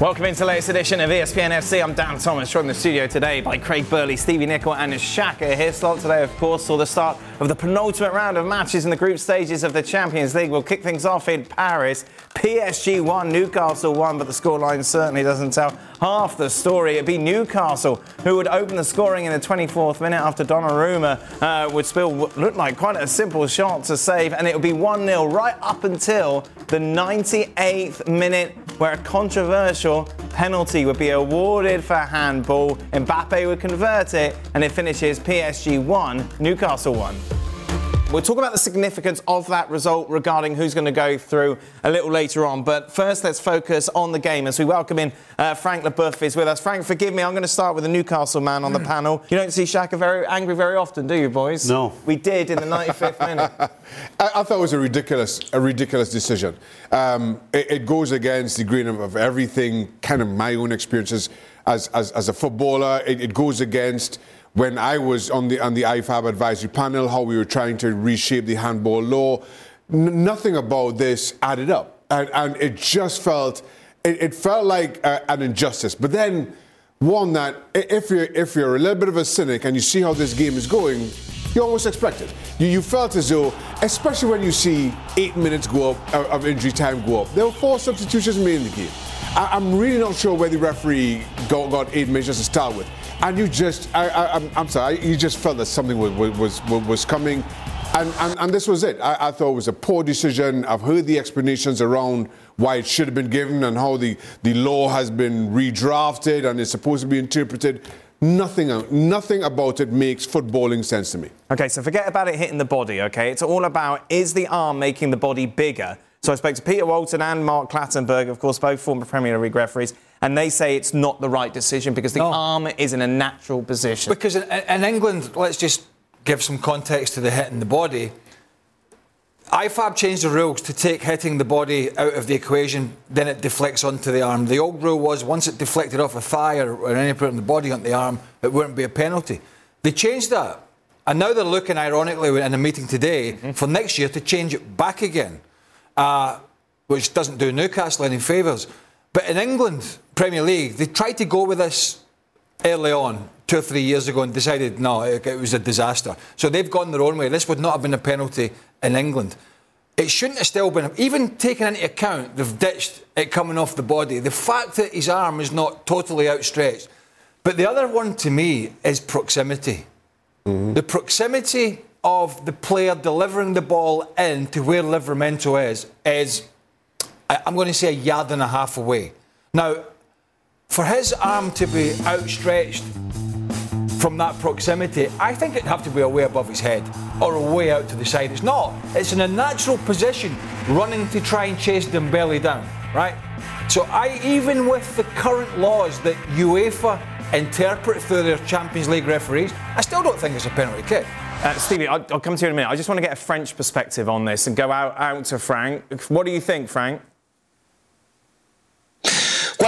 Welcome into the latest edition of ESPN FC. I'm Dan Thomas, joined in the studio today by Craig Burley, Stevie Nicol, and Shaka Hislop. Today, of course, saw the start of the penultimate round of matches in the group stages of the Champions League. We'll kick things off in Paris. PSG one, Newcastle one, but the scoreline certainly doesn't tell half the story. It'd be Newcastle who would open the scoring in the 24th minute after Donnarumma uh, would still look like quite a simple shot to save, and it would be 1 0 right up until the 98th minute, where a controversial penalty would be awarded for handball. Mbappe would convert it, and it finishes PSG 1, Newcastle 1. We'll talk about the significance of that result regarding who's going to go through a little later on. But first, let's focus on the game as we welcome in uh, Frank Leboeuf is with us. Frank, forgive me, I'm going to start with the Newcastle man on the panel. You don't see Shaka very angry very often, do you, boys? No. We did in the 95th minute. I, I, thought it was a ridiculous, a ridiculous decision. Um, it, it, goes against the grain of, of, everything, kind of my own experiences as, as, as a footballer. It, it goes against when I was on the on the IFAB advisory panel, how we were trying to reshape the handball law. N- nothing about this added up, and, and it just felt it, it felt like a, an injustice. But then one that if you're if you're a little bit of a cynic and you see how this game is going, you almost expect it. You, you felt as though, especially when you see eight minutes go up uh, of injury time go up, there were four substitutions made in the game. I, am really not sure where the referee got, got eight minutes to start with and you just, I, I, am sorry, you just felt that something was was was coming, and, and, and this was it. I, I, thought it was a poor decision. I've heard the explanations around why it should have been given and how the, the law has been redrafted and is supposed to be interpreted. Nothing, nothing about it makes footballing sense to me. Okay, so forget about it hitting the body. Okay, it's all about is the arm making the body bigger so I spoke to Peter Walton and Mark Clattenburg, of course, both former Premier League referees, and they say it's not the right decision because the no. arm is in a natural position. Because in, in, England, let's just give some context to the hit in the body. IFAB changed the rules to take hitting the body out of the equation, then it deflects onto the arm. The old rule was once it deflected off a thigh or, or any part of the body onto the arm, it wouldn't be a penalty. They changed that. And now they're looking, ironically, in a meeting today mm-hmm. for next year to change it back again uh, which doesn't do Newcastle any favours. But in England, Premier League, they tried to go with this early on, two or three years ago, and decided no, it, it was a disaster. So they've gone their own way. This would not have been a penalty in England. It shouldn't have still been, even taken into account they've ditched it coming off the body, the fact that his arm is not totally outstretched. But the other one to me is proximity. Mm-hmm. The proximity of the player delivering the ball in to where Livramento is is, I'm going to say, a yard and a half away. Now, for his arm to be outstretched from that proximity, I think it'd have to be away above his head or away out to the side. It's not. It's in a natural position, running to try and chase Dembele down, right? So I, even with the current laws that UEFA interpret through their Champions League referees, I still don't think it's a penalty kick. Uh, Stevie, I'll, I'll, come to you in a minute. I just want to get a French perspective on this and go out, out to Frank. What do you think, Frank?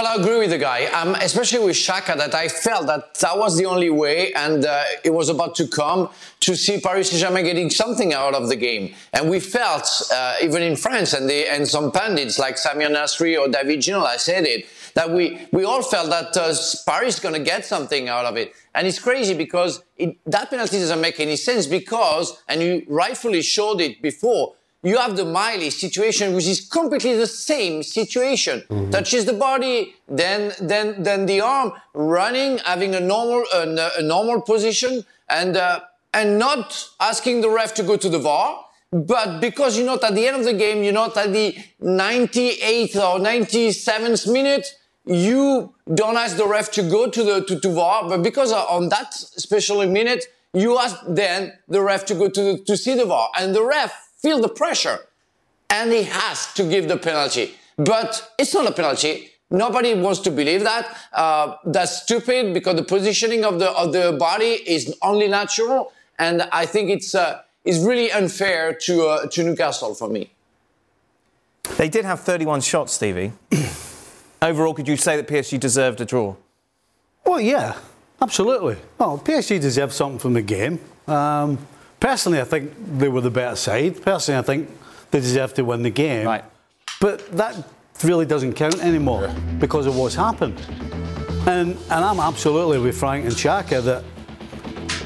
Well, I agree with the guy, um, especially with Shaka, that I felt that that was the only way, and uh, it was about to come to see Paris Saint-Germain getting something out of the game. And we felt, uh, even in France, and, the, and some pundits like Samir Nasri or David Ginola said it, that we, we all felt that uh, Paris is going to get something out of it. And it's crazy because it, that penalty doesn't make any sense because, and you rightfully showed it before, you have the Miley situation, which is completely the same situation. Mm-hmm. Touches the body, then, then, then the arm, running, having a normal, uh, a normal position, and, uh, and not asking the ref to go to the VAR. But because you're not at the end of the game, you're not at the 98th or 97th minute, you don't ask the ref to go to the to, to VAR, but because on that special minute, you ask then the ref to go to the, to see the VAR, and the ref feel the pressure. and he has to give the penalty. But it's not a penalty. Nobody wants to believe that. Uh, that's stupid because the positioning of the of the body is only natural, and I think it's uh, it's really unfair to uh, to Newcastle for me. They did have 31 shots, Stevie. Overall, could you say that PSG deserved a draw? Well, yeah, absolutely. Well, PSG deserved something from the game. Um, personally, I think they were the better side. Personally, I think they deserved to win the game. Right. But that really doesn't count anymore because of what's happened. And, and I'm absolutely with Frank and Shaka that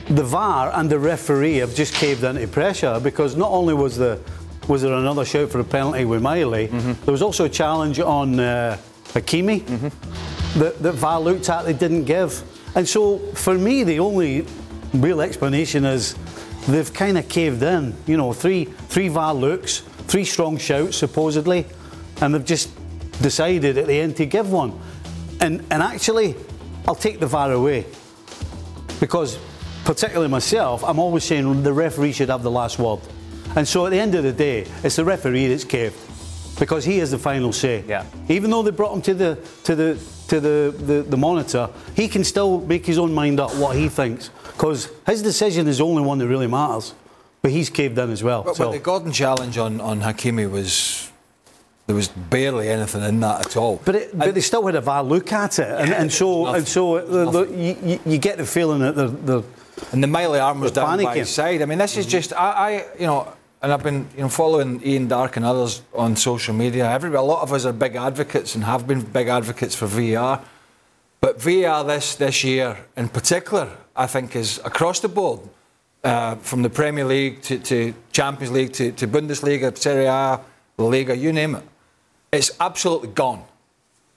the VAR and the referee have just caved into pressure because not only was the was there another shout for a penalty with Miley, Mm-hmm. there was also a challenge on uh, Hakimi Mm-hmm. that, that VAR looked at they didn't give. And so for me, the only real explanation is they've kind of caved in. You know, three three VAR looks, three strong shouts supposedly, and they've just decided at the end to give one. And and actually, I'll take the VAR away because, particularly myself, I'm always saying the referee should have the last word. And so at the end of the day, it's the referee that's caved because he has the final say. Yeah. Even though they brought him to the to the to the, the, the monitor, he can still make his own mind up what he thinks because his decision is the only one that really matters. But he's caved in as well. But, so but the Gordon challenge on, on Hakimi was there was barely anything in that at all. But, it, but they still had a VAR look at it, and, and so and so the, the, you, you- get the feeling that they're And the Miley arm was down by his side. I mean, this is mm-hmm. just I, I, you know, and I've been you know following Ian Darke and others on social media. Everybody, a lot of us are big advocates and have been big advocates for VAR. But VAR this this year in particular, I think, is across the board, uh, from the Premier League to, to Champions League to, to Bundesliga, Serie A, La Liga, you name it. It's absolutely gone.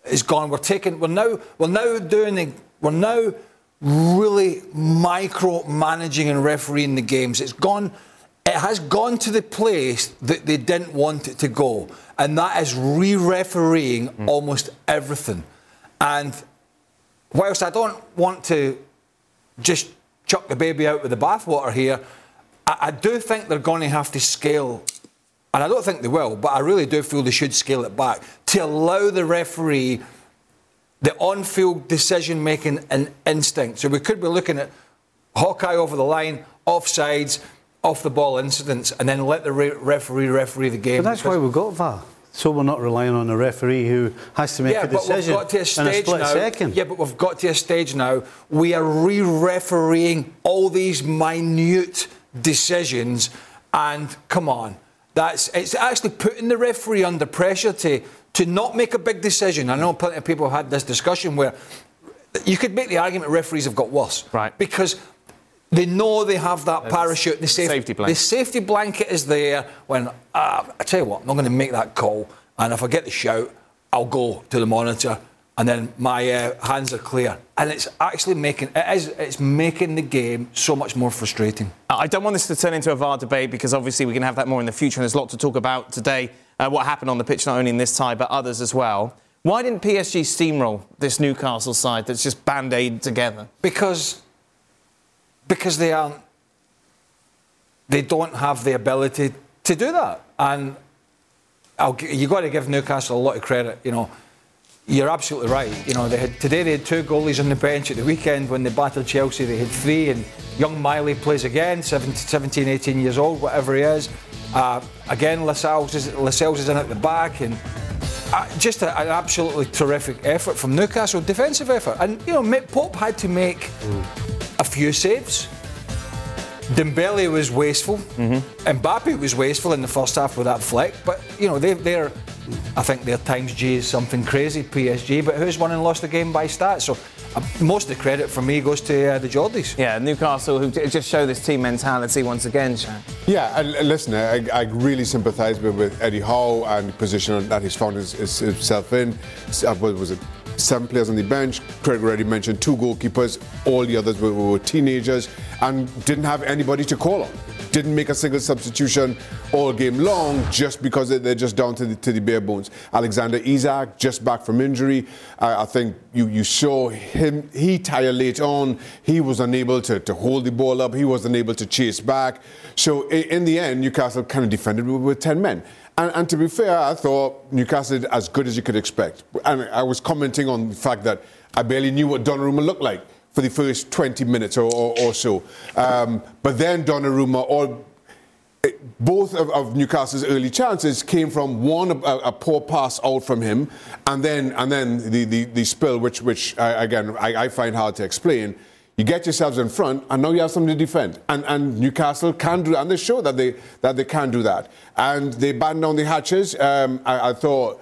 It's gone. We're taking. We're now. We're now doing. The, we're now really micro managing and refereeing the games. It's gone. It has gone to the place that they didn't want it to go, and that is re-refereeing mm. almost everything. And whilst I don't want to just chuck the baby out with the bathwater here, I, I do think they're going to have to scale, and I don't think they will, but I really do feel they should scale it back to allow the referee the on-field decision-making and instinct. So we could be looking at Hawkeye over the line, offsides, off-the-ball incidents, and then let the re- referee referee the game. But that's why we've got VAR. So we're not relying on a referee who has to make yeah, a but we've decision got to a in a stage split now. second. Yeah, but we've got to a stage now. We are re-refereeing all these minute decisions, and come on, that's it's actually putting the referee under pressure to to not make a big decision. I know plenty of people have had this discussion where you could make the argument referees have got worse, Right. Because they know they have that parachute, the safe- safety blanket. The safety blanket is there when uh, I tell you what, I'm not going to make that call, and if I get the shout, I'll go to the monitor, and then my uh, hands are clear. And it's actually making it is it's making the game so much more frustrating. I don't want this to turn into a VAR debate because obviously we can have that more in the future, and there's a lot to talk about today. Uh, what happened on the pitch, not only in this tie but others as well. Why didn't PSG steamroll this Newcastle side that's just band-aid together? because because they aren't they don't have the ability to do that. And I'll, gi- you got to give Newcastle a lot of credit you know. You're absolutely right you know they had today they had two goalies on the bench at the weekend. When they battled Chelsea they had three and young Miley plays again 17, 17 18 years old whatever he is. Uh, again Lascelles is, Lascelles is in at the back and uh, just a, an absolutely terrific effort from Newcastle, defensive effort. And, you know, Pope had to make a few saves. Dembele was wasteful. Mbappe was wasteful in the first half with that flick. But, you know, they, they're, I think their xG is something crazy, PSG. But who's won and lost the game by stats? So uh, most of the credit for me goes to uh, the Geordies. Yeah, Newcastle who just show this team mentality once again. Shaq. Yeah, and, and listen, I, I really sympathise with, with Eddie Howe and the position that he's found his, his, himself in. S- uh, what was it? Seven players on the bench. Craig already mentioned two goalkeepers. All the others were, were teenagers and didn't have anybody to call on. Didn't make a single substitution all game long just because they- they're just down to the, to the bare bones. Alexander Isak just back from injury. I, I think you, you saw him, he tired late on. He was unable to, to hold the ball up. He wasn't able to chase back. So i- in the end, Newcastle kind of defended with, with 10 men. And, and, to be fair, I thought Newcastle did as good as you could expect. And I was commenting on the fact that I barely knew what Donnarumma looked like for the first 20 minutes or, or, or so. Um, but then Donnarumma, all, both of, of, Newcastle's early chances came from one, a, a, poor pass out from him, and then, and then the, the, the spill, which, which I, again, I, I find hard to explain. You get yourselves in front, and now you have something to defend. And, and Newcastle can do, and they show that they that they can do that. And they battened down the hatches. Um, I, I, thought,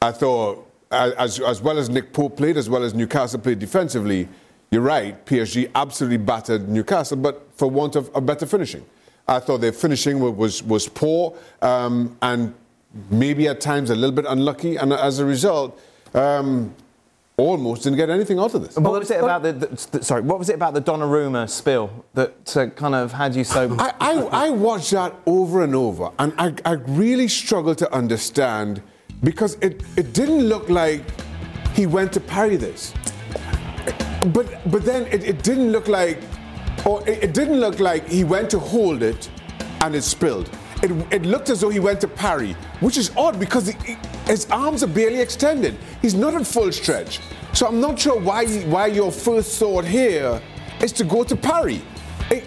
I thought, as as well as Nick Pope played, as well as Newcastle played defensively. You're right. PSG absolutely battered Newcastle, but for want of, of better finishing. I thought their finishing was was poor, um, and maybe at times a little bit unlucky. And as a result. Um, almost didn't get anything out of this. What was it about the, the, sorry? What was it about the Donnarumma spill that uh, kind of had you so? I, I, I, watched that over and over, and I, I really struggled to understand because it, it didn't look like he went to parry this, but but then it, it didn't look like, or it, it didn't look like he went to hold it, and it spilled. It, it, looked as though he went to parry, which is odd because he, his arms are barely extended. He's not at full stretch. So I'm not sure why, why your first thought here is to go to parry.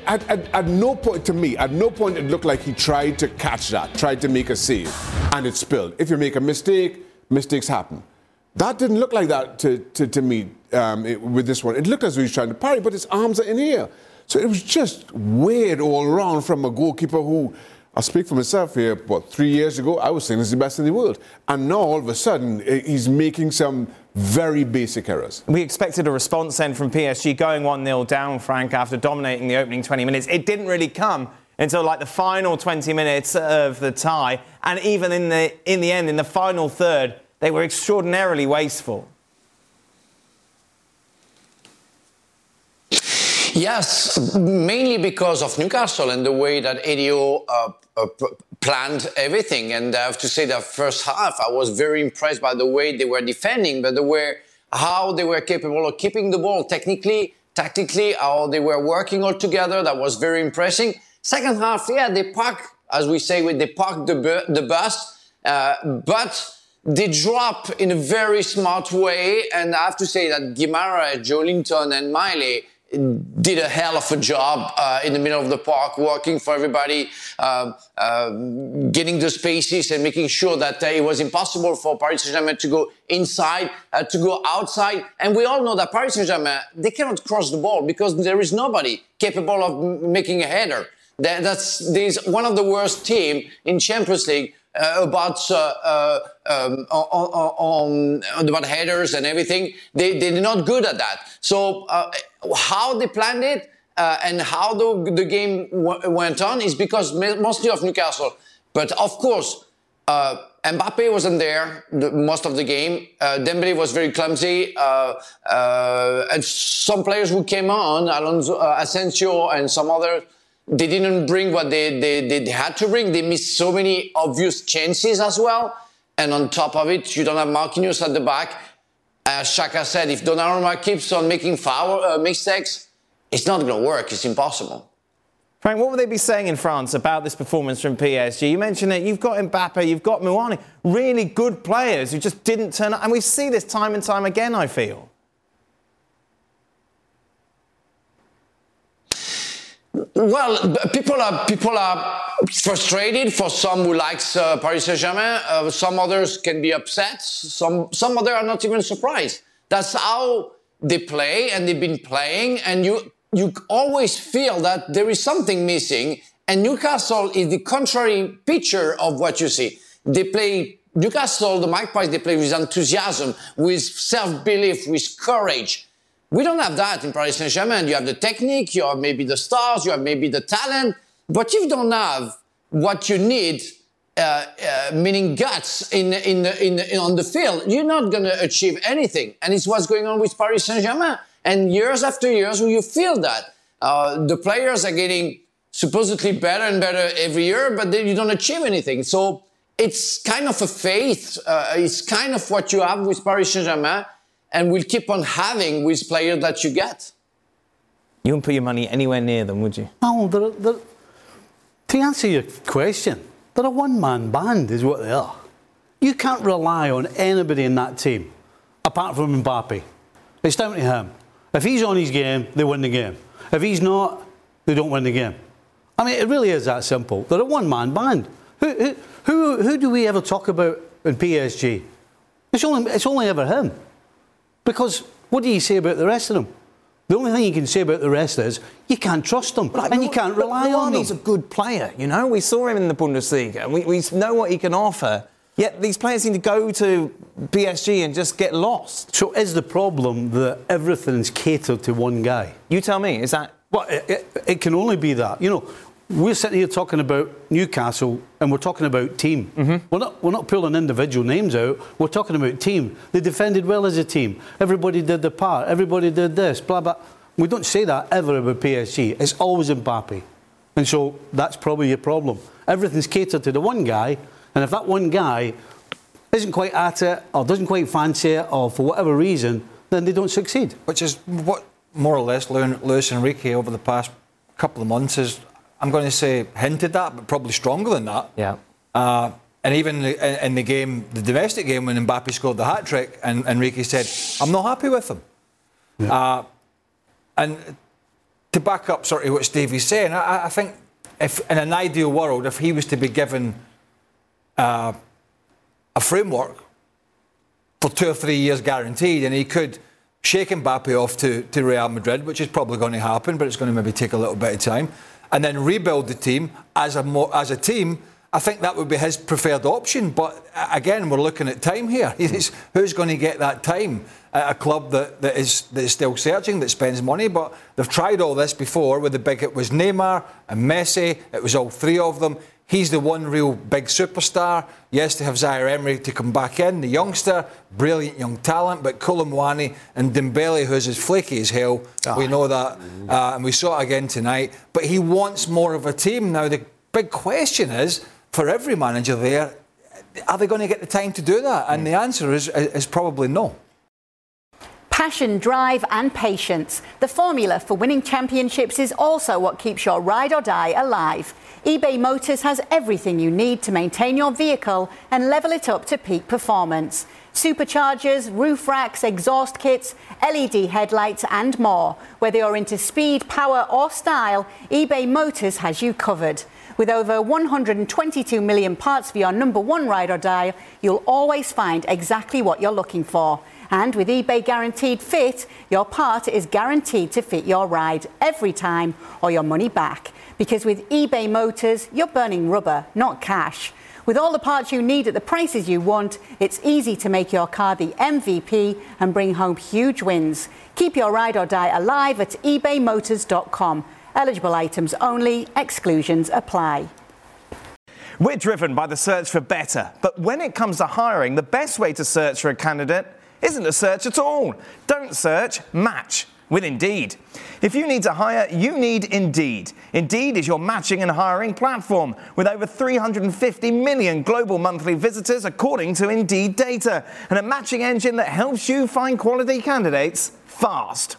At, at, at, no point to me, at no point it looked like he tried to catch that, tried to make a save, and it spilled. If you make a mistake, mistakes happen. That didn't look like that to, to, to me um, it, with this one. It looked as though he's trying to parry, but his arms are in here. So it was just weird all around from a goalkeeper who I speak for myself here. What three years ago, I was saying he's the best in the world, and now all of a sudden he's making some very basic errors. We expected a response then from PSG going 1 0 down, Frank, after dominating the opening 20 minutes. It didn't really come until like the final 20 minutes of the tie, and even in the in the end, in the final third, they were extraordinarily wasteful. Yes, mainly because of Newcastle and the way that Eddie Howe uh, uh, planned everything. And I have to say that first half, I was very impressed by the way they were defending, but the way how they were capable of keeping the ball technically, tactically, how they were working all together. That was very impressive. Second half, yeah, they park, as we say, with they park the, the bus, uh, but they drop in a very smart way. And I have to say that Guimaraes, Joelinton, and Miley did a hell of a job uh, in the middle of the park, working for everybody, uh, uh, getting the spaces and making sure that uh, it was impossible for Paris Saint-Germain to go inside, uh, to go outside. And we all know that Paris Saint-Germain, they cannot cross the ball because there is nobody capable of making a header. That, that's there's one of the worst team in Champions League about uh, uh, um, on, on, about headers and everything. They they're not good at that. So how they planned it and how the, the game went on is because mostly of Newcastle. But of course, uh, Mbappe wasn't there the, most of the game. Uh, Dembele was very clumsy, uh, uh, and some players who came on, Alonso, uh, Asensio, and some other they didn't bring what they, they, they had to bring. They missed so many obvious chances as well. And on top of it, you don't have Marquinhos at the back. As Shaka said, if Donnarumma keeps on making foul uh, mistakes, it's not going to work. It's impossible. Frank, what would they be saying in France about this performance from PSG? You mentioned it. You've got Mbappe, you've got Muani, really good players who just didn't turn up. And we see this time and time again, I feel. Well, people are people are frustrated. For some who likes uh, Paris Saint Germain, uh, some others can be upset. Some some others are not even surprised. That's how they play, and they've been playing. And you you always feel that there is something missing. And Newcastle is the contrary picture of what you see. They play Newcastle, the Magpies. They play with enthusiasm, with self belief, with courage we don't have that in Paris Saint Germain. You have the technique, you have maybe the stars, you have maybe the talent, but you don't have what you need, uh, uh, meaning guts in, in, in, in, on the field. You're not going to achieve anything. And it's what's going on with Paris Saint Germain. And years after years, you feel that. Uh, the players are getting supposedly better and better every year, but then you don't achieve anything. So it's kind of a faith. Uh, it's kind of what you have with Paris Saint Germain and will keep on having with players that you get. You wouldn't put your money anywhere near them, would you? No, they're, they're, to answer your question, They're a one man band, is what they are. You can't rely on anybody in that team apart from Mbappe. It's down to him. If he's on his game, they win the game. If he's not, they don't win the game. I mean, it really is that simple. They're a one man band. Who, who, who, who do we ever talk about in PSG? It's only, it's only ever him. Because what do you say about the rest of them? The only thing you can say about the rest is you can't trust them Like, and you can't rely on them. He's a good player, you know. We saw him in the Bundesliga. We, we know what he can offer. Yet these players seem to go to PSG and just get lost. So is the problem that everything's catered to one guy? You tell me, is that Well, it, it, it can only be that. You know, we're sitting here talking about Newcastle and we're talking about team. Mm-hmm. We're, not, we're not pulling individual names out. We're talking about team. They defended well as a team. Everybody did their part. Everybody did this, blah, blah. We don't say that ever about PSG. It's always Mbappe. And so that's probably your problem. Everything's catered to the one guy. And if that one guy isn't quite at it or doesn't quite fancy it or for whatever reason, then they don't succeed. Which is what more or less Lu- Luis Enrique over the past couple of months has, I'm going to say, hinted at, but probably stronger than that. Yeah. Uh, and even in, in the game, the domestic game, when Mbappe scored the hat trick, and Enrique said, I'm not happy with him. Uh, and to back up sort of what Stevie's saying, I, I think if in an ideal world, if he was to be given uh, a framework for two or three years guaranteed, and he could shake Mbappe off to, to Real Madrid, which is probably going to happen, but it's going to maybe take a little bit of time, and then rebuild the team as a mo- as a team. I think that would be his preferred option. But uh, again, we're looking at time here. Who's going to get that time at a club that, that is that is still searching, that spends money? But they've tried all this before with the big. It was Neymar and Messi. It was all three of them. He's the one real big superstar. Yes, to have Zaire Emery to come back in, the youngster, brilliant young talent, but Kolo Muani and Dembele, who's as flaky as hell, we know that, uh, and we saw it again tonight. But he wants more of a team now. The big question is for every manager there, are they going to get the time to do that? And the answer is is probably no. Passion, drive, and patience. The formula for winning championships is also what keeps your ride or die alive. eBay Motors has everything you need to maintain your vehicle and level it up to peak performance. Superchargers, roof racks, exhaust kits, LED headlights, and more. Whether you're into speed, power, or style, eBay Motors has you covered. With over 122 million parts for your number one ride or die, you'll always find exactly what you're looking for. And with eBay Guaranteed Fit, your part is guaranteed to fit your ride every time or your money back. Because with eBay Motors, you're burning rubber, not cash. With all the parts you need at the prices you want, it's easy to make your car the MVP and bring home huge wins. Keep your ride or die alive at ebaymotors.com. Eligible items only, exclusions apply. We're driven by the search for better, but when it comes to hiring, the best way to search for a candidate isn't a search at all. Don't search, match with Indeed. If you need to hire, you need Indeed. Indeed is your matching and hiring platform with over 350 million global monthly visitors according to Indeed data, and a matching engine that helps you find quality candidates fast.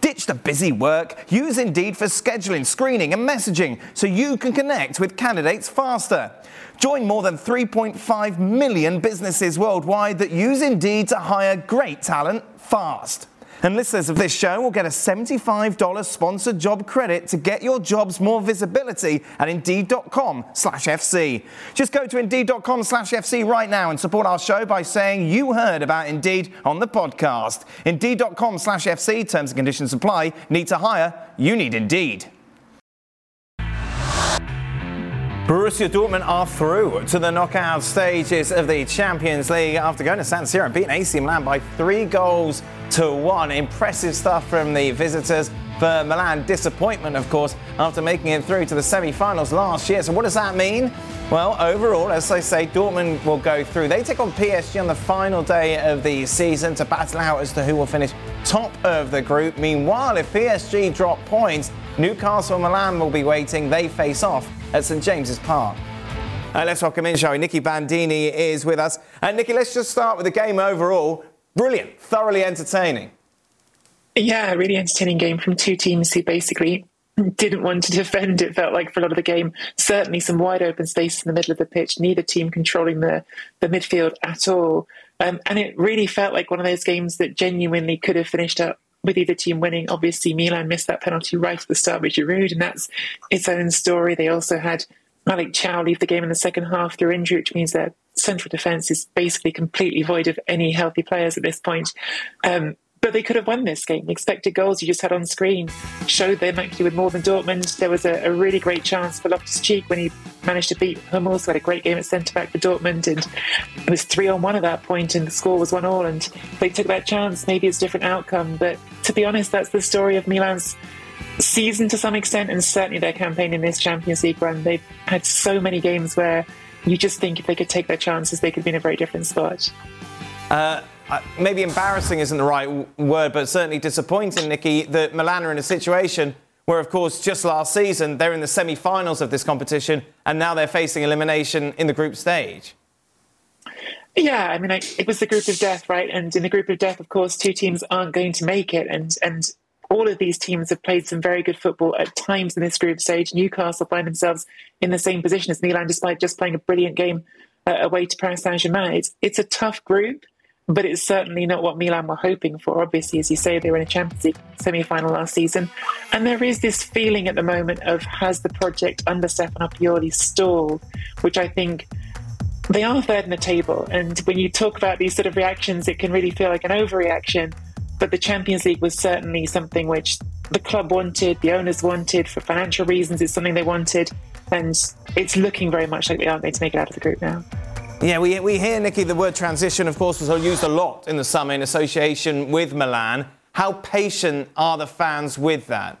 Ditch the busy work. Use Indeed for scheduling, screening, and messaging so you can connect with candidates faster. Join more than 3.5 million businesses worldwide that use Indeed to hire great talent fast. And listeners of this show will get a $75 sponsored job credit to get your jobs more visibility at Indeed.com slash FC. Just go to Indeed.com slash FC right now and support our show by saying you heard about Indeed on the podcast. Indeed.com slash FC, terms and conditions apply. Need to hire? You need Indeed. Borussia Dortmund are through to the knockout stages of the Champions League after going to San Siro and beating AC Milan by three goals to one. Impressive stuff from the visitors. For Milan, disappointment, of course, after making it through to the semi-finals last year. So what does that mean? Well, overall, as I say, Dortmund will go through. They take on PSG on the final day of the season to battle out as to who will finish top of the group. Meanwhile, if PSG drop points, Newcastle and Milan will be waiting. They face off at St James's Park. Uh, let's welcome in, shall we? Nicky Bandini is with us. And Nicky, let's just start with the game overall. Brilliant, thoroughly entertaining. Yeah, really entertaining game from two teams who basically didn't want to defend. It felt like for a lot of the game, certainly some wide open spaces in the middle of the pitch. Neither team controlling the the midfield at all, um, and it really felt like one of those games that genuinely could have finished up with either team winning. Obviously, Milan missed that penalty right at the start with Giroud, and that's its own story. They also had Malick Thiaw leave the game in the second half through injury, which means their central defence is basically completely void of any healthy players at this point. Um, but they could have won this game. The expected goals you just had on screen showed them actually with more than Dortmund. There was a, a really great chance for Loftus Cheek when he managed to beat Hummels, who had a great game at centre back for Dortmund. And it was three on one at that point, and the score was one all. And they took that chance. Maybe it's a different outcome. But to be honest, that's the story of Milan's season to some extent, and certainly their campaign in this Champions League run. They've had so many games where you just think if they could take their chances, they could be in a very different spot. Uh, maybe embarrassing isn't the right word, but certainly disappointing, Nicky, that Milan are in a situation where, of course, just last season they're in the semi finals of this competition and now they're facing elimination in the group stage. Yeah, I mean, I, it was the group of death, right? And in the group of death, of course, two teams aren't going to make it. And, and all of these teams have played some very good football at times in this group stage. Newcastle find themselves in the same position as Milan, despite just playing a brilliant game uh, away to Paris Saint Germain. It's, it's a tough group but it's certainly not what Milan were hoping for. Obviously, as you say, they were in a Champions League semi final last season. And there is this feeling at the moment of has the project under Stefano Pioli stalled, which I think they are third in the table. And when you talk about these sort of reactions, it can really feel like an overreaction. But the Champions League was certainly something which the club wanted, the owners wanted for financial reasons. It's something they wanted. And it's looking very much like they aren't going to make it out of the group now. Yeah, we, we hear, Nicky, the word transition, of course, was used a lot in the summer in association with Milan. How patient are the fans with that?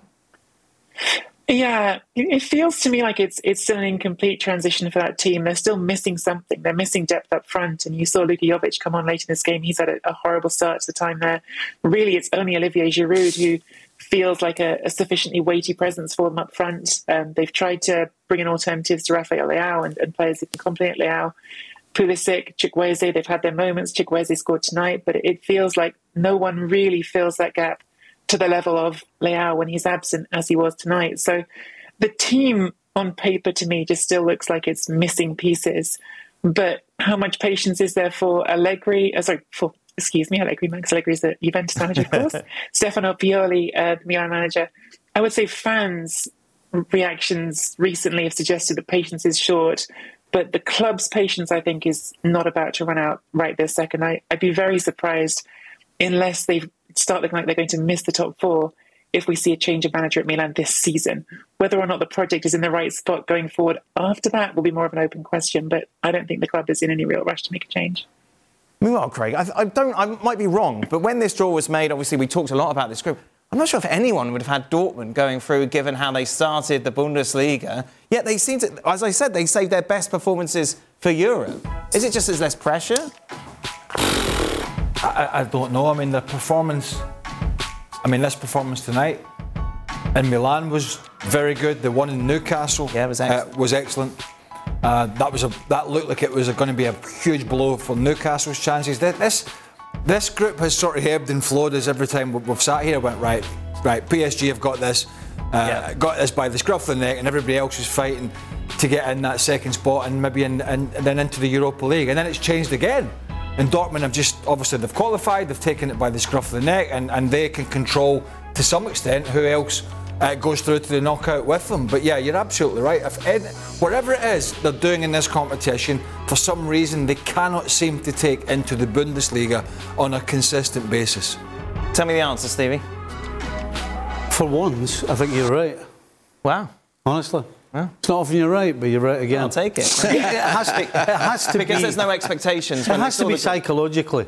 Yeah, it feels to me like it's it's still an incomplete transition for that team. They're still missing something. They're missing depth up front. And you saw Luka Jovic come on late in this game. He's had a, a horrible start to the time there. Really, it's only Olivier Giroud who feels like a, a sufficiently weighty presence for them up front. Um, they've tried to bring in alternatives to Rafael Leao and, and players who can complement Leao. Pulisic, Chukwueze, they've had their moments. Chukwueze scored tonight, but it feels like no one really fills that gap to the level of Leao when he's absent as he was tonight. So the team on paper to me just still looks like it's missing pieces. But how much patience is there for Allegri? Uh, sorry, for excuse me, Allegri. Max Allegri is the Juventus manager, of course. Stefano Pioli, uh, the Milan manager. I would say fans' reactions recently have suggested that patience is short. But the club's patience, I think, is not about to run out right this second. I, I'd be very surprised unless they start looking like they're going to miss the top four if we see a change of manager at Milan this season. Whether or not the project is in the right spot going forward after that will be more of an open question, but I don't think the club is in any real rush to make a change. Meanwhile, Craig, I, I don't. I might be wrong, but when this draw was made, obviously we talked a lot about this group. I'm not sure if anyone would have had Dortmund going through given how they started the Bundesliga. Yet they seem to, as I said, they saved their best performances for Europe. Is it just there's less pressure? I, I don't know. I mean, the performance, I mean, this performance tonight in Milan was very good. The one in Newcastle yeah, was excellent. Uh, was excellent. Uh, that was a, that looked like it was going to be a huge blow for Newcastle's chances. This this group has sort of ebbed and flowed as every time we've sat here went right, right. PSG have got this, uh, yeah. got this by the scruff of the neck, and everybody else is fighting to get in that second spot and maybe in, in, and then into the Europa League, and then it's changed again. And Dortmund have just obviously they've qualified, they've taken it by the scruff of the neck, and, and they can control to some extent who else uh, goes through to the knockout with them. But yeah, you're absolutely right. If any, whatever it is they're doing in this competition, for some reason they cannot seem to take into the Bundesliga on a consistent basis. Tell me the answer, Stevie. For once, I think you're right. Wow. Honestly. It's not often you're right, but you're right again. I'll take it. it, has to, it has to because be, there's no expectations. It has to be psychologically.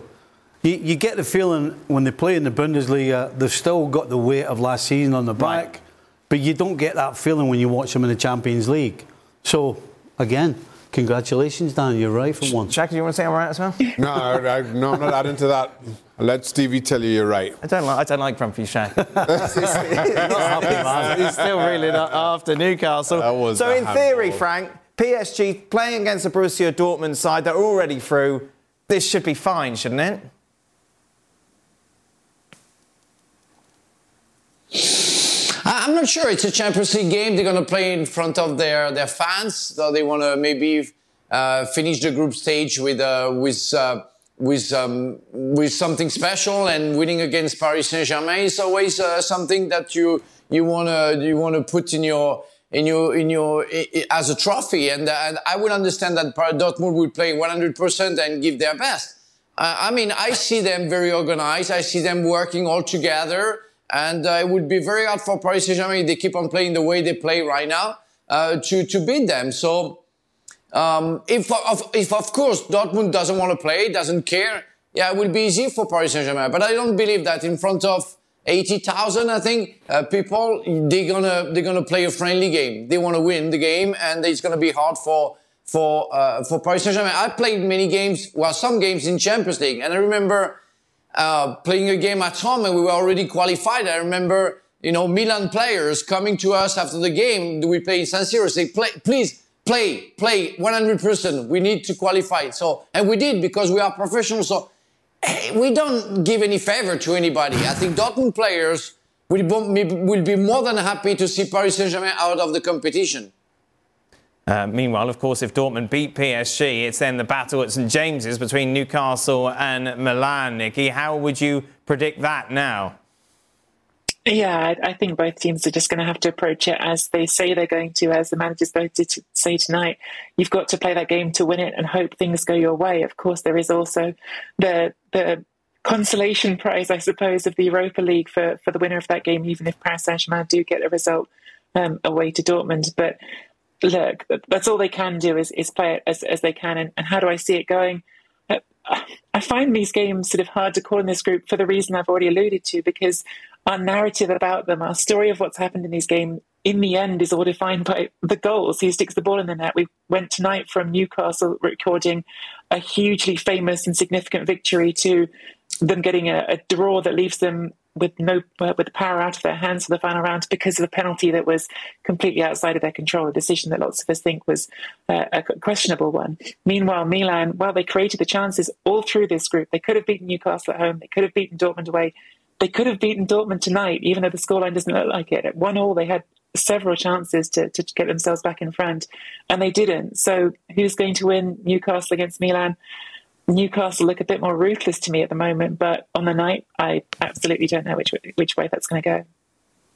You, you, get the feeling when they play in the Bundesliga, they've still got the weight of last season on the back, right. but you don't get that feeling when you watch them in the Champions League. So, again, congratulations, Dan. You're right for once. Jack, do you want to say I'm right as well? no, I, I, no, I'm not adding to that. I'll let Stevie tell you you're right. I don't like, I don't like Grumpy Shaq. he's, still really not after Newcastle. so, in theory, Frank, PSG playing against the Borussia Dortmund side, they're already through. This should be fine, shouldn't it? I'm I'm not sure. It's a Champions League game. They're going to play in front of their, their fans. So they want to maybe uh, finish the group stage with, uh, with, uh, with, um, with something special and winning against Paris Saint-Germain is always uh, something that you, you want to, you want to put in your, in your, in your, as a trophy. And, and I would understand that Dortmund will play 100% and give their best. Uh, I mean, I see them very organized. I see them working all together. And uh, it would be very hard for Paris Saint-Germain if they keep on playing the way they play right now uh, to, to beat them. So um, if, of, if, of course, Dortmund doesn't want to play, doesn't care, yeah, it will be easy for Paris Saint-Germain. But I don't believe that in front of 80,000, I think, uh, people, they're gonna, they're gonna play a friendly game. They want to win the game and it's gonna be hard for, for, uh, for Paris Saint-Germain. I played many games, well, some games in Champions League and I remember uh, playing a game at home and we were already qualified. I remember, you know, Milan players coming to us after the game. Do we play in San Siro? Say, play, please play, play 100%. We need to qualify. So, and we did because we are professionals. So hey, we don't give any favor to anybody. I think Dortmund players will, will be more than happy to see Paris Saint-Germain out of the competition. Uh, meanwhile, of course, if Dortmund beat PSG, it's then the battle at St James's between Newcastle and Milan. Nicky, how would you predict that now? Yeah, I think both teams are just going to have to approach it as they say they're going to, as the managers both did say tonight. You've got to play that game to win it and hope things go your way. Of course, there is also the the consolation prize, I suppose, of the Europa League for, for the winner of that game, even if Paris Saint Germain do get a result um, away to Dortmund. But look, that's all they can do is, is play it as, as they can. And, and how do I see it going? Uh, I find these games sort of hard to call in this group for the reason I've already alluded to, because our narrative about them, our story of what's happened in these games, in the end, is all defined by the goals. Who sticks the ball in the net? We went tonight from Newcastle recording a hugely famous and significant victory to them getting a, a draw that leaves them with no with the power out of their hands for the final round because of a penalty that was completely outside of their control, a decision that lots of us think was uh, a questionable one. Meanwhile, Milan, well, they created the chances all through this group. They could have beaten Newcastle at home. They could have beaten Dortmund away. They could have beaten Dortmund tonight, even though the scoreline doesn't look like it. At one all, they had several chances to, to get themselves back in front, and they didn't. So, who's going to win Newcastle against Milan? Newcastle look a bit more ruthless to me at the moment, but on the night, I absolutely don't know which which way that's going to go.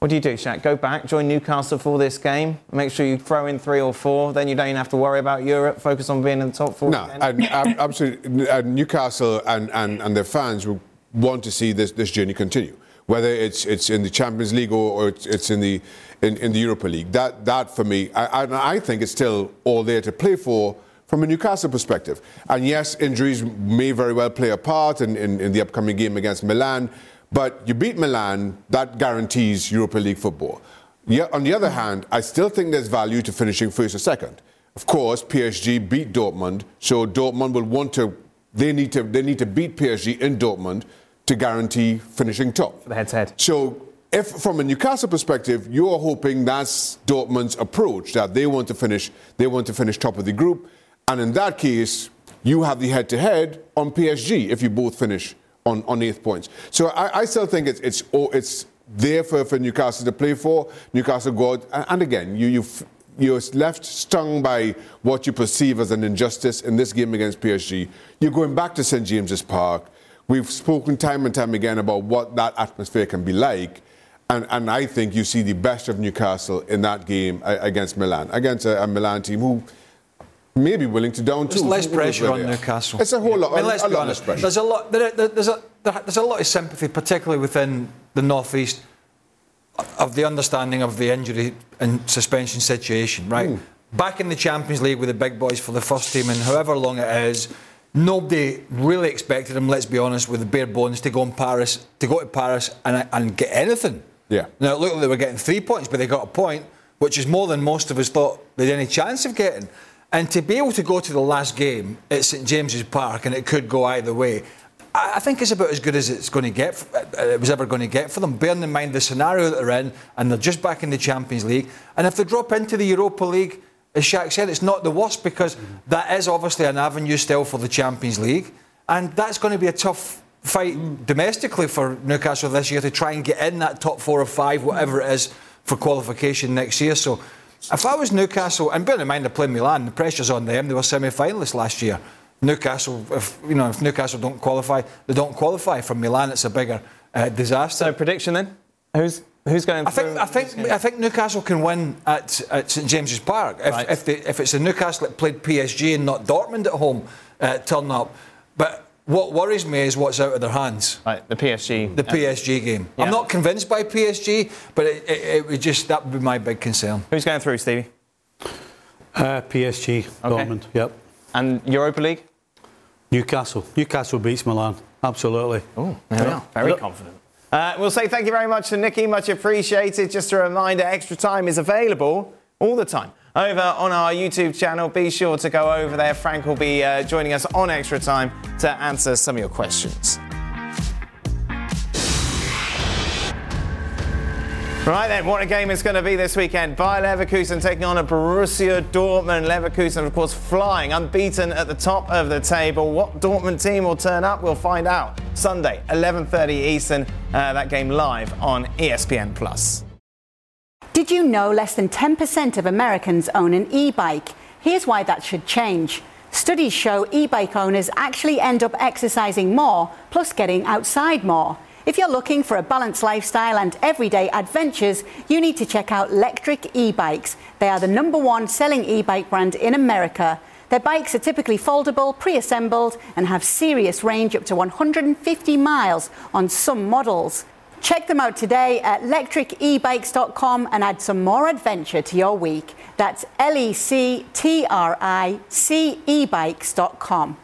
What do you do, Shaq? Go back, join Newcastle for this game. Make sure you throw in three or four. Then you don't even have to worry about Europe. Focus on being in the top four. No, and, absolutely. Newcastle and, and, and their fans will want to see this, this journey continue. Whether it's it's in the Champions League or, it's, it's in the in, in, the Europa League. That that for me, I, I, I think it's still all there to play for from a Newcastle perspective. And yes, injuries may very well play a part in, in, in, the upcoming game against Milan, but you beat Milan, that guarantees Europa League football. Yeah, on the other hand, I still think there's value to finishing first or second. Of course, PSG beat Dortmund, so Dortmund will want to they need to they need to beat PSG in Dortmund to guarantee finishing top. For the head to head. So if from a Newcastle perspective, you're hoping that's Dortmund's approach, that they want to finish, they want to finish top of the group. And in that case, you have the head to head on PSG if you both finish on, on eighth points. So I, I still think it's, it's, oh, it's there for, for Newcastle to play for. Newcastle go out, and, and again, you, you you're left stung by what you perceive as an injustice in this game against PSG. You're going back to St James's Park. We've spoken time and time again about what that atmosphere can be like. And, and I think you see the best of Newcastle in that game against Milan, against a, a Milan team who may be willing to down There's less pressure on Newcastle. It's a whole lot. I mean, let's a, be honest. There's a lot. There, there's a there's a lot of sympathy, particularly within the northeast, of the understanding of the injury and suspension situation. Right. Mm. Back in the Champions League with the big boys for the first team, and however long it is, nobody really expected them. Let's be honest, with the bare bones to go in Paris, to go to Paris and and get anything. Yeah. Now it looked like they were getting three points, but they got a point, which is more than most of us thought they had any chance of getting. And to be able to go to the last game at St James's Park and it could go either way, I think it's about as good as it's going to get. Uh, it was ever going to get for them. Bearing in mind the scenario that they're in, and they're just back in the Champions League. And if they drop into the Europa League, as Shaq said, it's not the worst because that is obviously an avenue still for the Champions League, and that's going to be a tough fight domestically for Newcastle this year to try and get in that top four or five, whatever it is, for qualification next year. So if I was Newcastle, and bear in mind they're playing Milan, the pressure's on them. They were semi-finalists last year. Newcastle, if you know, if Newcastle don't qualify, they don't qualify. For Milan, it's a bigger uh, disaster. So prediction then? Who's who's going? I think I think I think Newcastle can win at, at St James's Park if Right. if, they, if it's a Newcastle that played PSG and not Dortmund at home uh, turn up. But what worries me is what's out of their hands. Right, the PSG. The PSG game. Yeah. I'm not convinced by PSG, but it, it, it would just that would be my big concern. Who's going through, Stevie? Uh, PSG, Dortmund. Yep. And Europa League? Newcastle. Newcastle beats Milan. Absolutely. Oh, there we. Very confident. Uh, we'll say thank you very much to Nicky, much appreciated. Just a reminder, extra time is available all the time over on our YouTube channel. Be sure to go over there. Frank will be uh, joining us on extra time to answer some of your questions. Right then, what a game it's going to be this weekend. Bayer Leverkusen taking on a Borussia Dortmund. Leverkusen, of course, flying, unbeaten at the top of the table. What Dortmund team will turn up, we'll find out Sunday, 11:30 Eastern. Uh, that game live on ESPN Plus. Did you know less than 10% of Americans own an e bike? Here's why that should change. Studies show e bike owners actually end up exercising more, plus getting outside more. If you're looking for a balanced lifestyle and everyday adventures, you need to check out Lectric e bikes. They are the number one selling e bike brand in America. Their bikes are typically foldable, pre assembled, and have serious range up to 150 miles on some models. Check them out today at lectricebikes.com and add some more adventure to your week. That's L E C T R I C ebikes.com.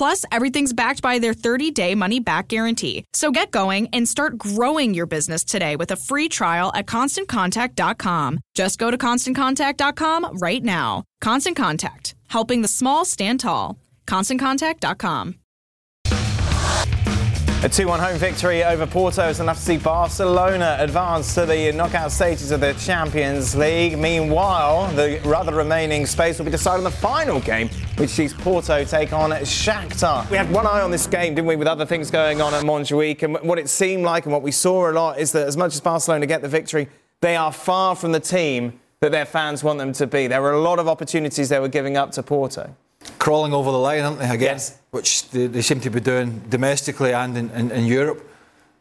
Plus, everything's backed by their 30 day money back guarantee. So get going and start growing your business today with a free trial at constantcontact.com. Just go to constantcontact.com right now. Constant Contact, helping the small stand tall. ConstantContact.com. A 2 1 home victory over Porto is enough to see Barcelona advance to the knockout stages of the Champions League. Meanwhile, the rather remaining space will be decided in the final game, which sees Porto take on Shakhtar. We had one eye on this game, didn't we, with other things going on at Montjuic. And what it seemed like and what we saw a lot is that as much as Barcelona get the victory, they are far from the team that their fans want them to be. There were a lot of opportunities they were giving up to Porto. Crawling over the line, aren't they, again? Yes. Which they, they seem to be doing domestically and in, in, in Europe.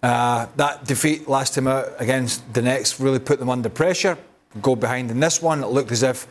Uh, that defeat last time out against the next really put them under pressure. Go behind in this one, it looked as if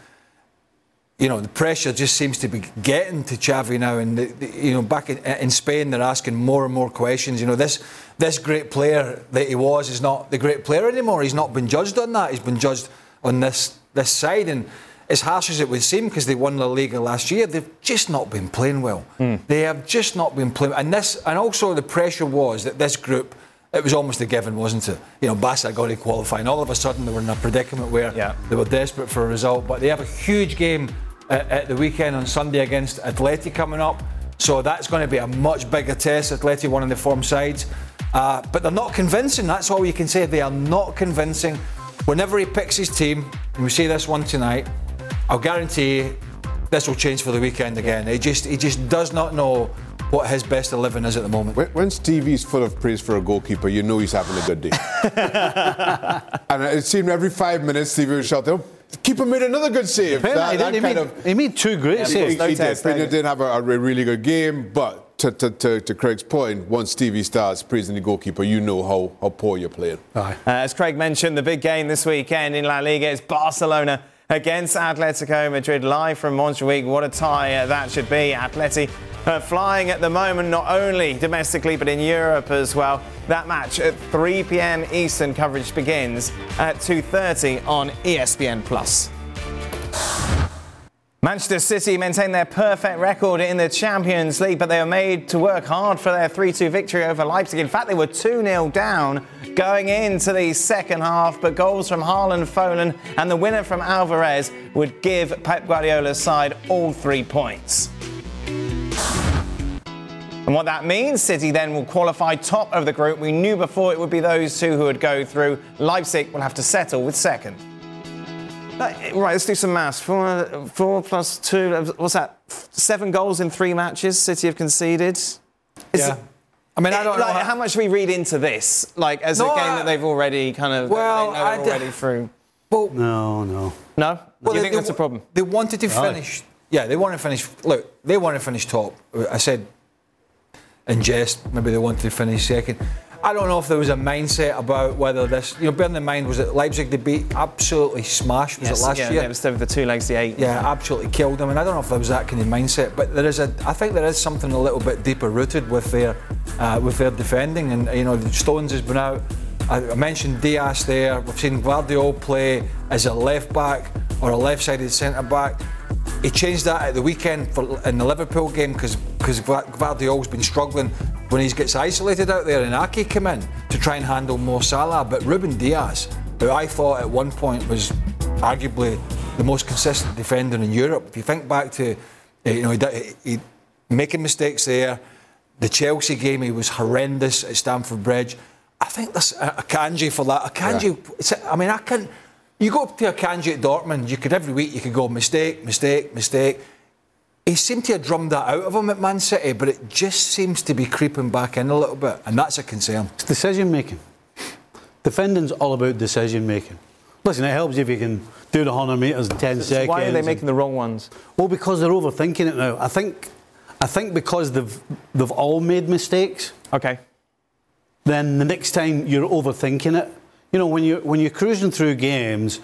you know, the pressure just seems to be getting to Xavi now, and the, the- you know, back in, in Spain, they're asking more and more questions. You know, this this great player that he was is not the great player anymore. He's not been judged on that. He's been judged on this this side, and as harsh as it would seem, because they won La Liga last year, they've just not been playing well. They have just not been playing, and this, and also the pressure was that this group. It was almost a given, wasn't it? You know, Barca got to qualify, and all of a sudden they were in a predicament where Yeah. they were desperate for a result. But they have a huge game at, at the weekend on Sunday against Atleti coming up. So that's going to be a much bigger test. Atleti, one of the form sides. Uh, but they're not convincing. That's all you can say. They are not convincing. Whenever he picks his team, and we see this one tonight, I'll guarantee this will change for the weekend again. He just he just does not know what his best 11 is at the moment. When, when Stevie's full of praise for a goalkeeper, you know he's having a good day. and it seemed every five minutes Stevie would shout, oh, keeper made another good save. Apparently, That- he, that made, kind of- he made two great Yeah, saves. he, no he test, did. no. Pena did have a, a really good game, but to, to, to, to Craig's point, once Stevie starts praising the goalkeeper, you know how, how poor you're playing. Aye. Uh, as Craig mentioned, the big game this weekend in La Liga is Barcelona against Atletico Madrid live from Montjuic. What a tie that should be. Atleti uh, flying at the moment, not only domestically but in Europe as well. That match at 3 p.m. Eastern coverage begins at 2:30 on ESPN Plus. Manchester City maintained their perfect record in the Champions League, but they were made to work hard for their 3 2 victory over Leipzig. In fact, they were 2 0 down going into the second half, but goals from Haaland, Foden, and the winner from Alvarez would give Pep Guardiola's side all three points. And what that means, City then will qualify top of the group. We knew before it would be those two who would go through. Leipzig will have to settle with second. Right, let's do some maths. Four, four plus two, what's that? Seven goals in three matches City have conceded. Is yeah. It, I mean, I don't like, know. How, how, much we read into this, like as no, a game I, that they've already kind of well, they know already through. Well, no, no, no. Well, you they, think that's a problem? They wanted to finish. Yeah, they want to finish. Look, they want to finish top. I said in jest, maybe they wanted to finish second. I don't know if there was a mindset about whether this, you know, bearing in mind, was it Leipzig they beat absolutely smashed, was yes, it last yeah, year? Yeah, it was over the two legs, the eight. Yeah, absolutely killed them. And I don't know if there was that kind of mindset, but there is a, I think there is something a little bit deeper rooted with their, uh, with their defending. And, you know, Stones has been out. I mentioned Dias there. We've seen Gvardiol play as a left back or a left sided centre back. He changed that at the weekend for, in the Liverpool game because because Gvardiol's been struggling when he gets isolated out there and Aké came in to try and handle Mo Salah. But Ruben Dias, who I thought at one point was arguably the most consistent defender in Europe, if you think back to, eh, you know, he, he making mistakes there. The Chelsea game, he was horrendous at Stamford Bridge. I think there's a, uh, Akanji for that. Akanji, yeah. I mean, I can. You go up to Akanji at Dortmund, you could every week you could go mistake, mistake, mistake. He seemed to have drummed that out of him at Man City, but it just seems to be creeping back in a little bit, and that's a concern. It's decision making. Defending's all about decision making. Listen, it helps if you can do the 100 metres in 10 so seconds. Why are they making the wrong ones? Well, because they're overthinking it now. I think, I think because they've they've all made mistakes. Okay. Then the next time you're overthinking it. You know, when you when you're cruising through games,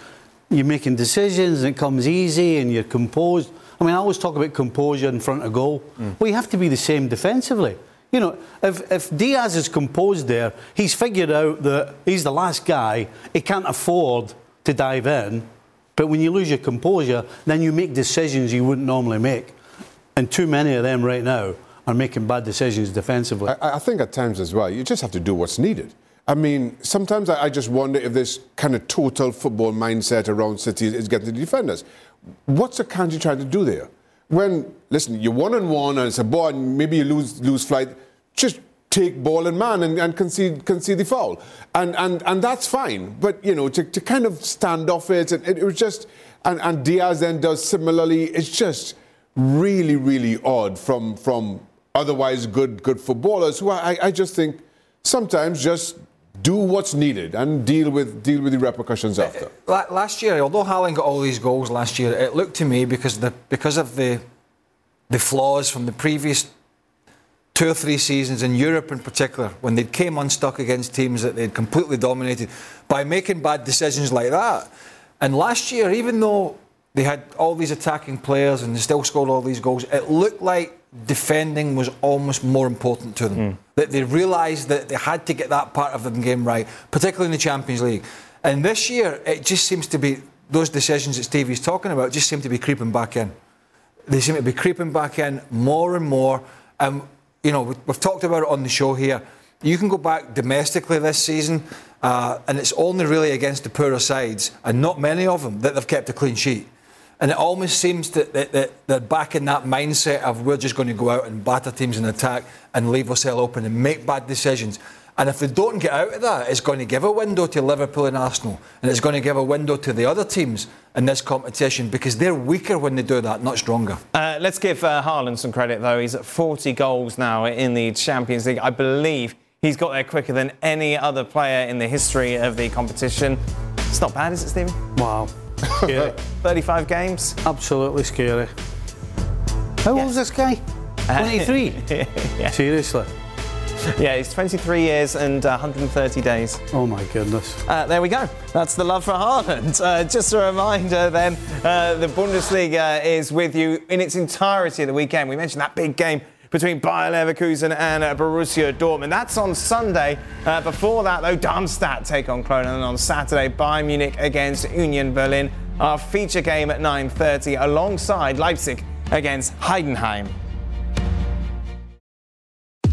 you're making decisions and it comes easy and you're composed. I mean, I always talk about composure in front of goal. Mm. Well, you have to be the same defensively. You know, if, if Dias is composed there, he's figured out that he's the last guy. He can't afford to dive in. But when you lose your composure, then you make decisions you wouldn't normally make. And too many of them right now are making bad decisions defensively. I, I think at times as well, you just have to do what's needed. I mean, sometimes I, just wonder if this kind of total football mindset around City is getting the defenders. What's Akanji trying to do there? When, listen, you're one on one and it's a ball and maybe you lose, lose flight, just take ball and man and, and concede, concede the foul. And, and, and that's fine. But, you know, to, to kind of stand off it, it, it was just, and, and Dias then does similarly, it's just really, really odd from, from otherwise good, good footballers who I, I just think sometimes just do what's needed and deal with deal with the repercussions uh, after. Uh, last year, although Haaland got all these goals last year, it looked to me because the because of the the flaws from the previous two or three seasons in Europe in particular, when they came unstuck against teams that they'd completely dominated by making bad decisions like that. And last year, even though they had all these attacking players and they still scored all these goals, it looked like defending was almost more important to them. Mm. That they realised that they had to get that part of the game right, particularly in the Champions League. And this year, it just seems to be those decisions that Stevie's talking about just seem to be creeping back in. They seem to be creeping back in more and more. And, you know, we've talked about it on the show here. You can go back domestically this season, uh, and it's only really against the poorer sides, and not many of them, that they've kept a clean sheet. And it almost seems that, that, that, they're back in that mindset of we're just going to go out and batter teams in attack and leave ourselves open and make bad decisions. And if they don't get out of that, it's going to give a window to Liverpool and Arsenal. And it's going to give a window to the other teams in this competition because they're weaker when they do that, not stronger. Uh, let's give uh, Haaland some credit, though. He's at 40 goals now in the Champions League. I believe he's got there quicker than any other player in the history of the competition. It's not bad, is it, Stephen? Wow. Scary. 35 games. Absolutely scary. How Yeah. old is this guy? 23? yeah. Seriously. Yeah, he's 23 years and uh, 130 days. Oh my goodness. Uh, there we go. That's the love for Haaland. Uh, just a reminder then, uh, the Bundesliga is with you in its entirety of the weekend. We mentioned that big game between Bayer Leverkusen and uh, Borussia Dortmund. That's on Sunday. Uh, before that, though, Darmstadt take on Cologne, and on Saturday, Bayern Munich against Union Berlin. Our feature game at 9:30 alongside Leipzig against Heidenheim.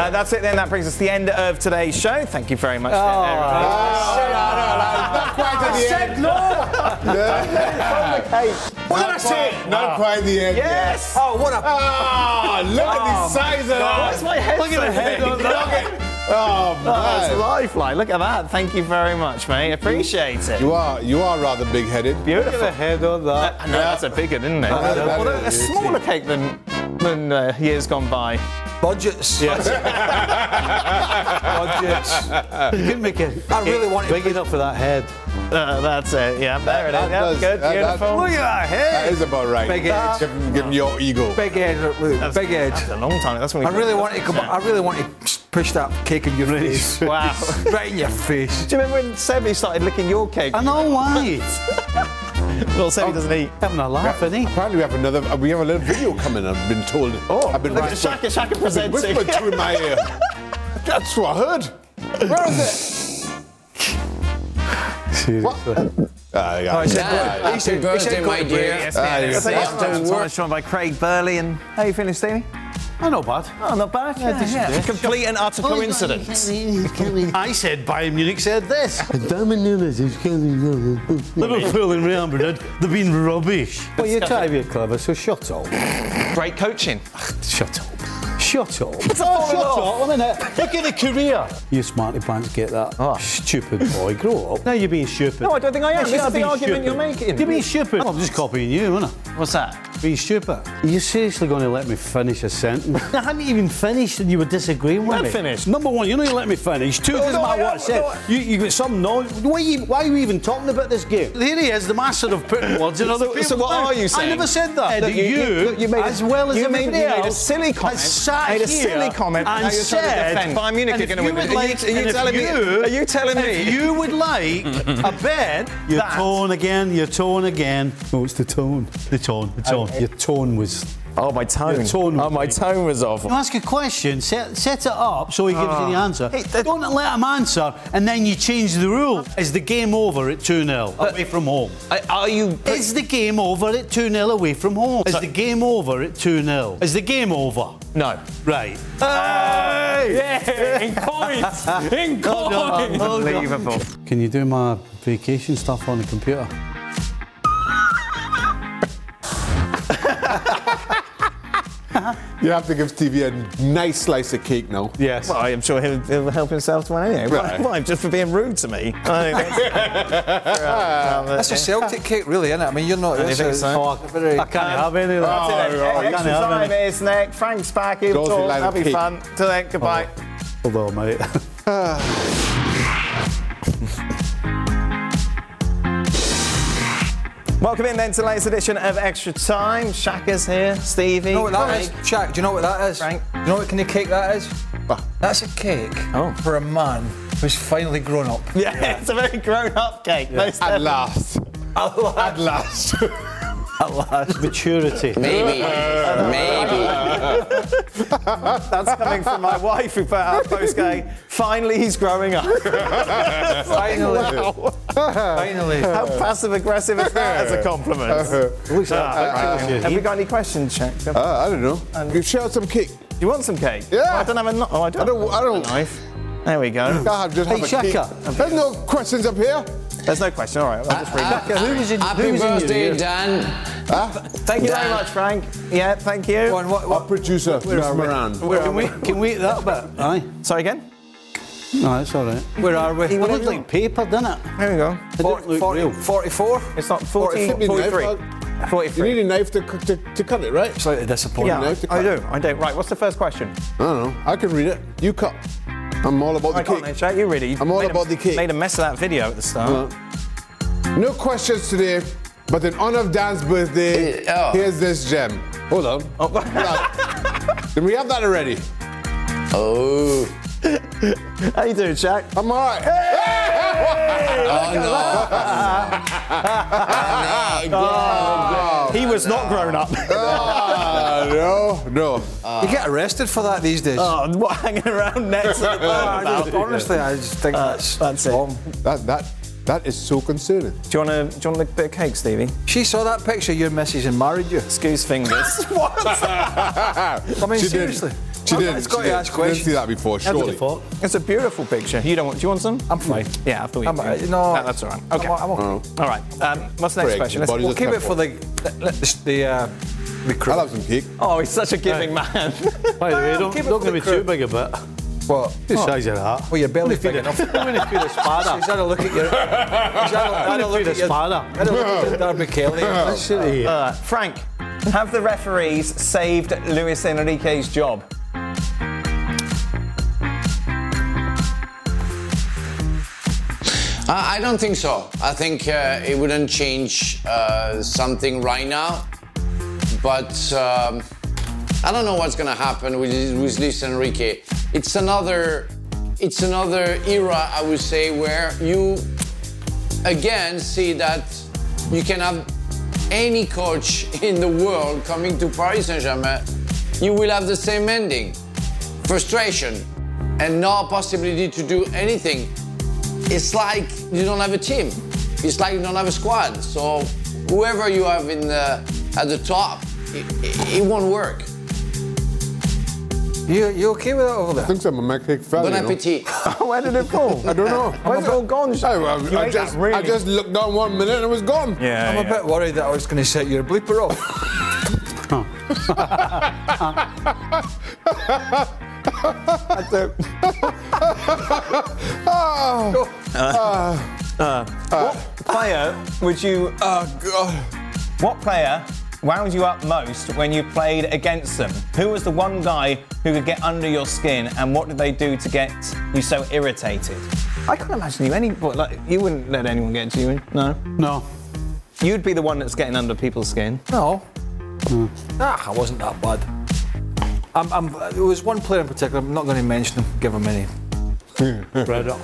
Uh, that's it then. That brings us to the end of today's show. Thank you very much. Oh, Not quite at the end. What did I say? Not quite the end. Yes. Oh, what a. Ah, look at the size of that. What's my head? Look at the head on that. Oh, That's man. lifeline. Look at that. Thank you very much, mate. Appreciate it. You are you are rather big-headed. Beautiful. the head on that. I know that's a bigger, isn't it? That- that Well, a is- smaller cake than than uh, years gone by. Budgets. Budgets. You can make it I really want to big enough for that head. Uh, that's it. Yeah, there it is. That Yeah, does- good, that- that- beautiful. Look at that head. That is about right. Big head. Give, him- give him your ego. Big head. look, Big head. That's a long time. That's when we. I really want to come. I really want to push that cake in your face. Wow. right in your face. Do you remember when Sebby started licking your cake? I know why. Well, Sebby doesn't eat. Having a laugh, isn't he? Apparently we have another. We have a little video coming. I've been told. Oh, I've been look at whispered- Shaka Shaka been presenting. whispered through my ear. That's what I heard. Where is it? What? Ah, yeah. he said, Yeah, go- he said- happy he said birthday, go my to dear. break. Yes, man. yeah. So, Yeah. yeah, Thomas Thomas joined by Craig Burley and how you feeling, Stevie? Oh, not bad. Oh, not bad. Yeah, yeah. Complete and utter coincidence. I said Bayern Munich said this. Liverpool and Real Madrid, they've been rubbish. Well, you're try to be clever, so shut up. Great coaching. Shut up. Shut up. It's all shut up, one minute. Uh, look at the career. You smarty pants get that. Oh. Stupid boy, grow up. Now you're being stupid. No, I don't think I am. Yes, This is are the argument stupid. you're making. You're being stupid. I'm just copying you, aren't I? What's that? Being stupid. Are you seriously going to let me finish a sentence? I hadn't even finished and you were disagreeing with me. Finished. Number one, you know you let me finish. Two, doesn't no, matter what I said. no, You, you got some knowledge. Why, you, why are you even talking about this game? Here he is, the master of putting words in other people's so what are you saying? I never said that. That you- you, you- made as well as you made- everybody you made a silly comment. Has sat Made a here silly comment, and now you're trying to said, Bayern Munich and are gonna win. would Are you- are you and if telling me- are you telling me- If you would like a bet, your That- tone again, your tone again. Oh, it's the tone. The tone. The tone. Your tone was. Oh, my tone. Your tone oh, was my right. tone was awful. You ask a question, set, set it up so he gives you the answer. Hey, that- Don't let him answer and then you change the rule. Is the game over at 2 0 away from home? Uh, Are you? Is the game over at 2 0 away from home? Is the game over at 2 0? Is the game over? No. Right. Hey! In coins! In coins! Unbelievable. Can you do my vacation stuff on the computer? You have to give Stevie a nice slice of cake now. Yes. Well, I'm sure he'll, he'll help himself to one anyway. Right. Why? Just for being rude to me. I think that's, That's a Celtic cake, really, isn't it? I mean, you're not. I it's think so. Oh, very- I can't have any of that. That's it then. I can't oh, oh, oh. Extra have time any. is next. Frank's back. He'll talk. That'll be cake. fun. Till then, goodbye. Hold on, mate. Welcome in then to the latest edition of Extra Time. Shaka's here. Stevie. You know what that is? Craig. Shaq, do you know what that is? Frank? Do you know what kind of cake that is? That's a cake Oh. for a man who's finally grown up. Yeah, it's a very grown-up cake. Most At definitely. last. At last. Maturity. Maybe. Maybe. That's coming from my wife who put out a post going, finally he's growing up. Finally. Finally. How passive aggressive is that as a compliment? Looks like Have we got any questions, Shaq? Do Uh, I don't know. You share some cake. you want some cake? Yeah. Oh, I don't have a knife. Oh, I don't, I don't- I don't- a knife. There we go. I have just Hey, have a cake. Shaka. There's no questions up here. There's no question. All right, I'll just read uh, that. Uh, who was in, Happy who was in your birthday, ear? Dan. Thank you very much, Frank. Yeah, thank you. Go on, what, Our what, producer, Mr. Moran. Can we, can we eat that bit? Aye. Sorry again? No, it's all right. where are we? It looked like paper, didn't it? There we go. It didn't look 40, real. 44? It's not 40, Flip me the knife, 43. Doug. 43. You need a knife to, cu- to, to cut it, right? Slightly disappointing. yeah, knife I cut. do. I do. Right, what's the first question? I don't know. I can read it. You cut. I'm all about I the can't cake. then, Shaq. You really. I'm all made about a, the cake. Made a mess of that video at the start. Uh, No questions today, but in honor of Dan's birthday, oh. here's this gem. Hold on. Oh. Then we have that already. Oh. How you doing, Jack? I'm all right. Oh, He was not grown up. No, no. You get arrested for that these days. oh, what, hanging around next at the I just- honestly, I just think uh, that's, That's it. wrong. That, that, that is so concerning. Do you want to do you want a bit of cake, Stevie? She saw that picture of your missus and married you. Excuse fingers. what? I mean, She did. Seriously. She did. It's got she to did. ask She didn't questions. see that before, How surely. it? It's a beautiful picture. You don't want? Do you want some? I'm fine. Yeah, I thought you. I'm, did. uh, no, No, that's all right. Okay. I'm, I'm okay. All right. Um, what's the next Craig, question? Let's- We'll keep it for the the, the, uh, the crew. I'll have some cake. Oh, he's such a giving man. By the way, don't, don't give me crew. too big a bit. What? The size of that. Well, your belly's Feed big enough. I'm going to feed a He's had a look at your. He's had a, had a I'm look going to at feed a your. spada. Had a look at your Derby Kelly. Let's. Uh, Frank, have the referees saved Luis Enrique's job? I I don't think so. I think uh, it wouldn't change uh, something right now. But um, I don't know what's gonna happen with, with Luis Enrique. It's another, it's another era, I would say, where you again see that you can have any coach in the world coming to Paris Saint-Germain, you will have the same ending: frustration and no possibility to do anything it's like you don't have a team. It's like you don't have a squad. So whoever you have in the, at the top, it, it, it won't work. You, you okay with that over I there? think I'm a cake fell. Bon you know. appetit. Where did it fall? I don't know. Where's it all gone? I, I- I just, really- I just looked down one minute and it was gone. Yeah. I'm a bit worried that I was going to set your bleeper off. What player would you? Oh, God. What player wound you up most when you played against them? Who was the one guy who could get under your skin, and what did they do to get you so irritated? I can't imagine you any. What, like, you wouldn't let anyone get to you. No. No. You'd be the one that's getting under people's skin. No. Ah, I wasn't that bad. I'm, I'm, there was one player in particular, I'm not going to mention him, give him any. Credit.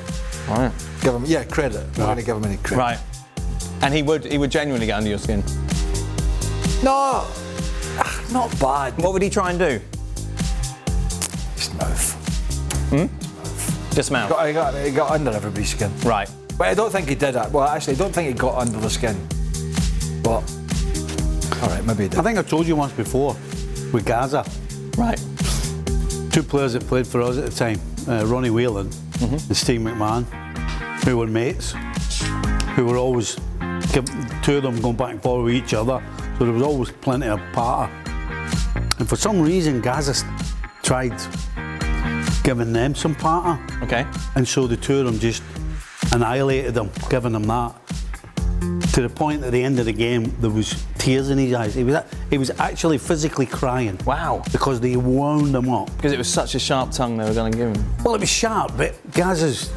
Right. Give him, yeah, credit. I'm not going to give him any credit. Right. And he would he would genuinely get under your skin. No, ah, not bad. What would he try and do? His mouth. Hmm. Just mouth. Got, he, got, he got under everybody's skin. Right. But I don't think he did that. Well, actually, I don't think he got under the skin. But, all right, maybe he did. I think I told you once before with Gaza. Right. Two players that played for us at the time, uh, Ronnie Whelan and Steve McMahon, who were mates, who were always two of them going back and forth with each other. So there was always plenty of parter. and for some reason Gaza s- tried giving them some patter. Okay. And so the two of them just annihilated them, giving them that. To the point at the end of the game, there was tears in his eyes. He was, he was actually physically crying. Wow. Because they wound him up. Because it was such a sharp tongue they were going to give him. Well, it was sharp, but Gaza's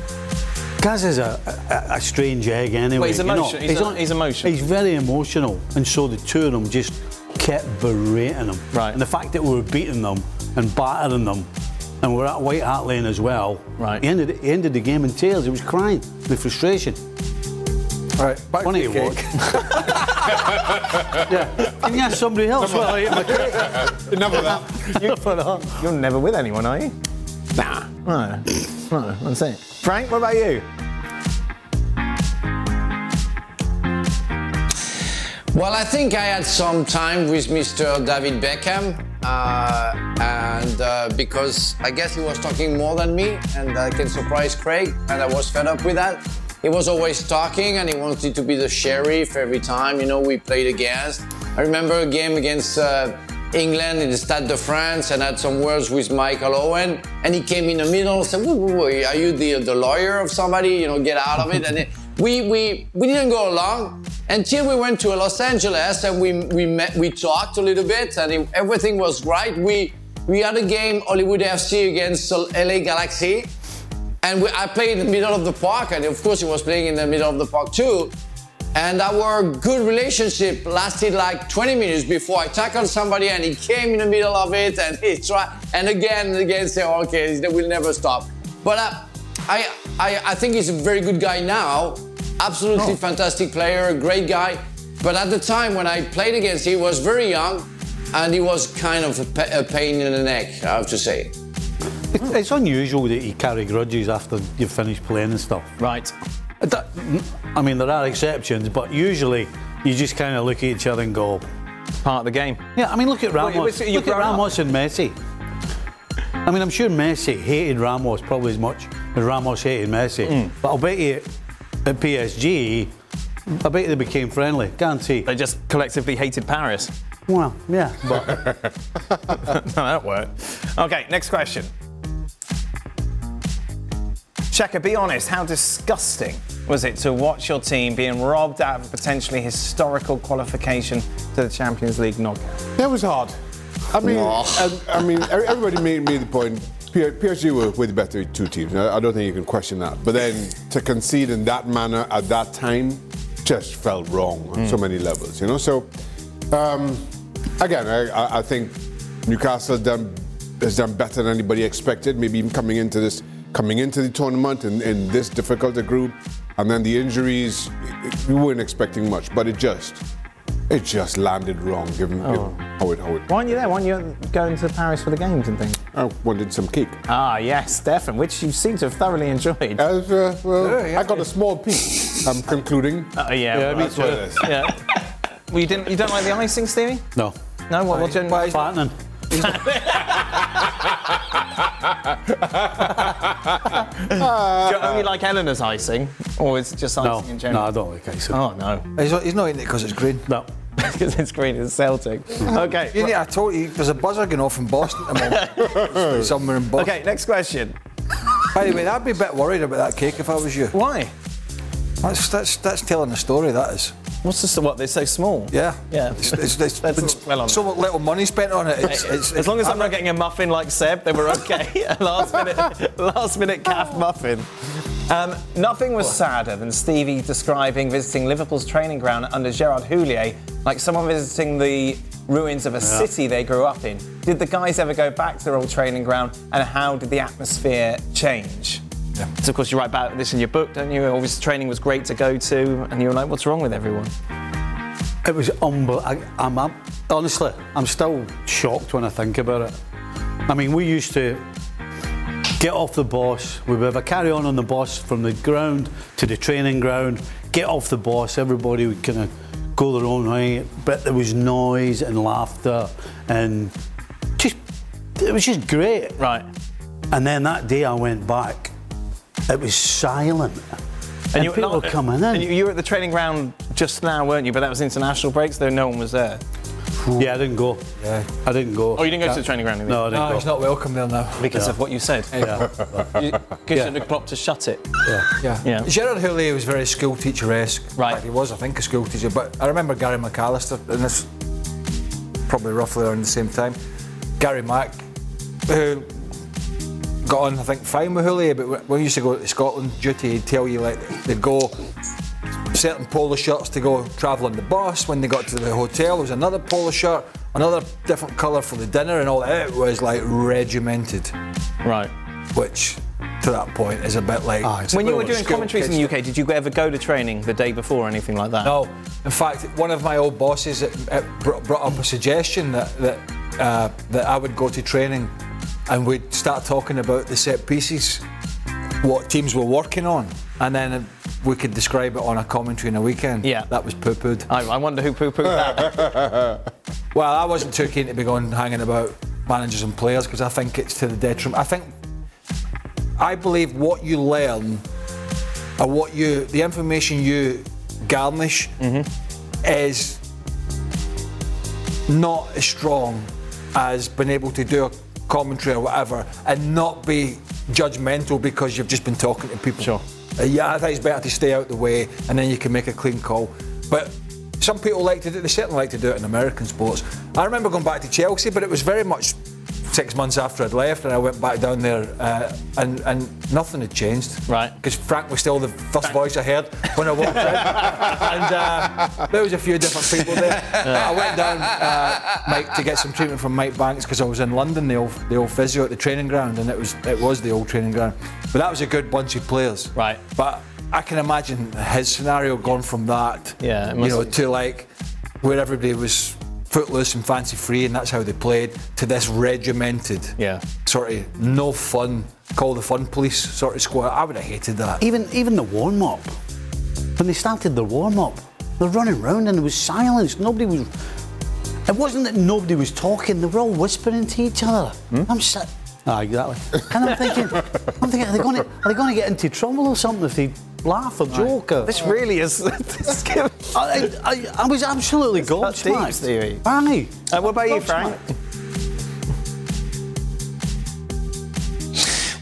Gaza's a, a, a strange egg anyway. Well, he's you know. he's a- he's emotional. He's very emotional, and so the two of them just kept berating him. Right. And the fact that we were beating them and battering them, and we're at White Hart Lane as well. Right. He ended, he ended the game in tears. He was crying with frustration. All right, back Funny to to the watch. cake. yeah. Can you ask somebody else while I eat my cake? Enough of that. Enough of that. You're never with anyone, are you? Nah. No. No, that's it. Frank, what about you? Well, I think I had some time with Mr. David Beckham, uh, and uh, because I guess he was talking more than me, and I can surprise Craig, and I was fed up with that. He was always talking, and he wanted to be the sheriff every time, you know, we played against. I remember a game against uh, England in the Stade de France, and had some words with Michael Owen, and he came in the middle and said, wait, wait, wait, "Are you the the lawyer of somebody? You know, get out of it." and it, we we we didn't go along until we went to Los Angeles and we we met we talked a little bit and it, everything was right. We we had a game Hollywood FC against LA Galaxy, and we, I played in the middle of the park, and of course he was playing in the middle of the park too. And our good relationship lasted like 20 minutes before I tackled somebody and he came in the middle of it and he tried and again and again say, okay, they will never stop. But uh, I, I, I think he's a very good guy now. Absolutely fantastic player, a great guy. But at the time when I played against him, he was very young and he was kind of a, pa- a pain in the neck, I have to say. It's, it's unusual that you carry grudges after you've finished playing and stuff. Right. I I mean, there are exceptions, but usually you just kind of look at each other and go, Part of the game. yeah. I mean, look at Ramos. you've look at grown up. Ramos and Messi. I mean, I'm sure Messi hated Ramos probably as much as Ramos hated Messi. Mm. But I'll bet you at PSG, I bet they became friendly. Guarantee. They just collectively hated Paris. Well, yeah, but no, that worked. Okay, next question. Shaka, be honest, how disgusting was it to watch your team being robbed out of a potentially historical qualification to the Champions League knockout? That was hard. I mean, and, I mean, everybody made, made the point. PSG were, were the better two teams. I, I don't think you can question that. But then to concede in that manner at that time just felt wrong on so many levels. You know. So um, again, I, I- I think Newcastle done has done better than anybody expected. Maybe even coming into this, coming into the tournament in, in this difficult a group, and then the injuries, we weren't expecting much. But it just, it just landed wrong given, given how it how it. Why aren't you there? Why aren't you going to Paris for the games and things? I wanted some cake. Ah, yes, Stefan, which you seem to have thoroughly enjoyed. As, uh, well, Yeah, yeah. I got a small piece. I'm concluding. Oh, yeah, well, That's what it is. yeah. well, you didn't. You don't like the icing, Stevie? no. No. What? What? do you- Fattening. Do you only like Eleanor's icing, or is it just icing No, in general? no. I don't like icing. Oh no, He's not, he's not eating it because it's green. No. because it's green. It's Celtic. Okay. You need, I told you, there's a buzzer going off in Boston at the moment. Somewhere in Boston. Okay. Next question. By the way, I'd be a bit worried about that cake if I was you. Why? That's, that's, that's telling a story, that is. What's this? What? They're so small. Yeah. Yeah. It's, it's, it's been well on so little money spent on it. It's, it's, As long as I'm not getting a muffin like Seb, then we're okay. a last minute, last minute calf muffin. Um, nothing was sadder than Stevie describing visiting Liverpool's training ground under Gerard Houllier like someone visiting the ruins of a city they grew up in. Did the guys ever go back to their old training ground, and how did the atmosphere change? Yeah. So of course you write about this in your book, don't you? Obviously training was great to go to, and you were like, "What's wrong with everyone?" It was unbelievable. I'm, I'm honestly, I'm still shocked when I think about it. I mean, we used to get off the bus. We would have a carry on on the bus from the ground to the training ground. Get off the bus. Everybody would kind of go their own way, but there was noise and laughter, and just it was just great. Right. And then that day I went back, it was silent. And, you people not- were coming in. And you, you were at the training ground just now, weren't you? But that was international breaks, though no one was there. Yeah, I didn't go. Yeah. I didn't go. Oh, you didn't go to the training ground? did you? No, I didn't No, go. he's not welcome there now. Because of what you said. Yeah. Because the Klopp to shut it. Yeah. Yeah. Gerard Houllier was very school teacher-esque. Right. In fact, he was, I think, a school teacher. But I remember Gary McAllister, and this probably roughly around the same time. Gary Mack, who got on, I think, fine with Houllier, but when we used to go to Scotland duty, he'd tell you like they'd go certain polo shirts to go travel on the bus. When they got to the hotel, there was another polo shirt, another different colour for the dinner, and all that. It was like regimented, Right. which to that point is a bit like. Ah, When you were doing commentaries in the UK, did you ever go to training the day before or anything like that? No, in fact, one of my old bosses it, it brought, brought up a suggestion that that, uh, that I would go to training and we'd start talking about the set pieces, what teams were working on, and then we could describe it on a commentary in a weekend. Yeah. that was poo pooed. I, I wonder who poo-pooed that. Well, I wasn't too keen to be going hanging about managers and players because I think it's to the detriment. I think I believe what you learn or what you the information you garnish mm-hmm. is not as strong as being able to do a commentary or whatever and not be judgmental because you've just been talking to people. Sure. Uh, yeah, I think it's better to stay out the way and then you can make a clean call. But some people like to do, it, they certainly like to do it in American sports. I remember going back to Chelsea, but it was very much six months after I'd left and I went back down there uh, and, and nothing had changed. Right. Because Frank was still the first voice I heard when I walked in. and uh, there was a few different people there. I went down uh, Mike, to get some treatment from Mike Banks because I was in London, the old, the old physio at the training ground, and it was it was the old training ground. But that was a good bunch of players. Right. But I can imagine his scenario gone from that, Yeah, you know, to like where everybody was footloose and fancy free, and that's how they played, to this regimented, Yeah. sort of no fun, call the fun police sort of squad. I would have hated that. Even even the warm up. When they started the warm up, they're running around and there was silence. Nobody was. It wasn't that nobody was talking. They were all whispering to each other. I'm sat. Ah, exactly. And I'm thinking, I'm thinking, are they going to are they going to get into trouble or something if they laugh or joke? Or, this really is. this I, I, I was absolutely cut deep, gobsmacked. Stevie. Aye. Uh, what about you, Frank?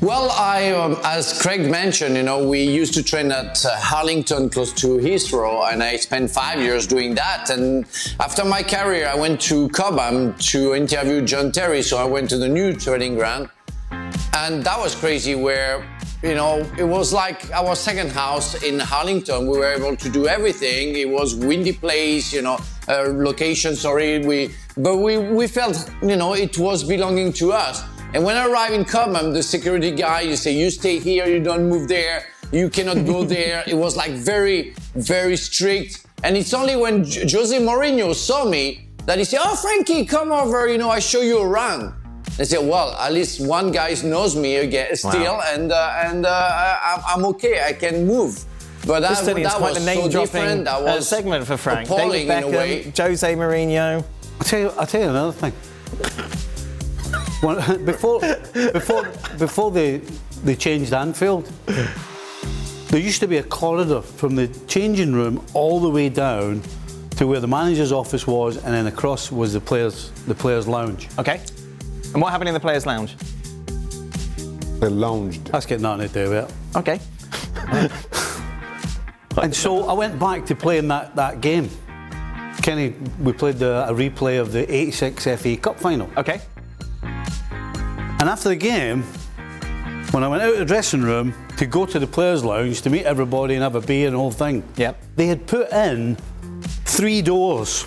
Well, I, um, as Craig mentioned, you know, we used to train at uh, Harlington, close to Heathrow, and I spent five years doing that. And after my career, I went to Cobham to interview John Terry, so I went to the new training ground, and that was crazy. Where you know, it was like our second house in Harlington. We were able to do everything. It was windy place, you know, uh, location. Sorry, we, but we we felt, you know, it was belonging to us. And when I arrived in Cobham, the security guy, you say, you stay here, you don't move there, you cannot go there. It was like very, very strict. And it's only when J- Jose Mourinho saw me that he said, oh, Frankie, come over, you know, I show you around. I said, well, at least one guy knows me again, still, and uh, and uh, I, I'm okay, I can move. But that, that into quite was a so name dropping different. That uh, was segment for Frank. appalling David in a way. Beckham, Jose Mourinho. I'll tell you, I'll tell you another thing. When- before, before, before they, they changed Anfield, there used to be a corridor from the changing room all the way down to where the manager's office was, and then across was the players, the players' lounge. Okay. And what happened in the players' lounge? They lounged. That's got nothing to do with it. Okay. And so I went back to playing that, that game. Kenny, we played the, a replay of the 86 FA Cup final. Okay. And after the game, when I went out of the dressing room to go to the players' lounge to meet everybody and have a beer and the whole thing, Yep. they had put in three doors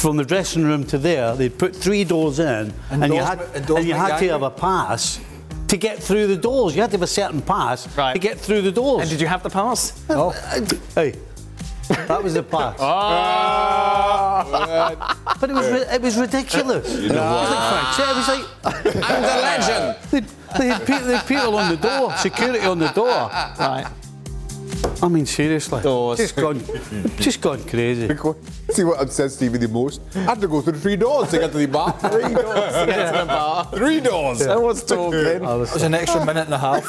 from the dressing room to there. They'd put three doors in, and you had, Endorsement- and you had to have a pass to get through the doors. You had to have a certain pass Right. to get through the doors. And did you have the pass? Uh, oh. Hey, that was the pass. Ah. but it was it was ridiculous. It was like Frank it was like I'm the legend. they, they, had people, they had people on the door, security on the door. Right. I mean, seriously. Oh, doors. Just gone, just gone crazy. See what upsets Stevie the most? I had to go through three doors to get to the bar. Three doors to get to the bar. Three doors. I was talking. It was an extra minute and a half.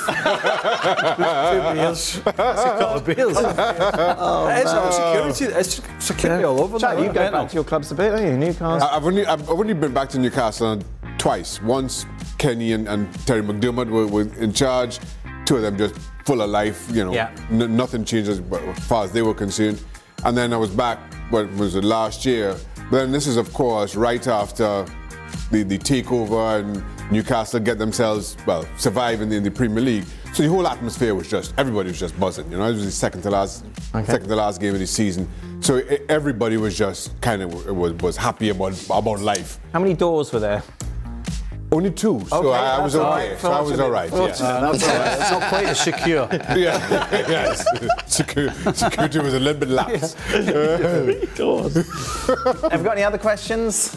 Two beers. It's a couple of beers. it's all security. It's security all over Jack, there. you go back to your clubs a bit, don't you? Newcastle. I- I've only I've only been back to Newcastle twice. Once Kenny and, and Terry McDermott were, were in charge. Two of them just full of life. You know, Yeah. n- nothing changes but as far as they were concerned. And then I was back. What was it last year? But Then this is of course right after the, the takeover and Newcastle get themselves well survive in the, Premier League. So the whole atmosphere was just everybody was just buzzing. You know, it was the second to last second to last game of the season. So e- everybody was just kind of was, was happy about about life. How many doors were there? Only two, so Okay, I, I was that's okay. right. So I was all right. Yeah. Uh, that's all right. It's not quite as secure. yeah. yes. Secu- security was a little bit lax. Have you got any other questions?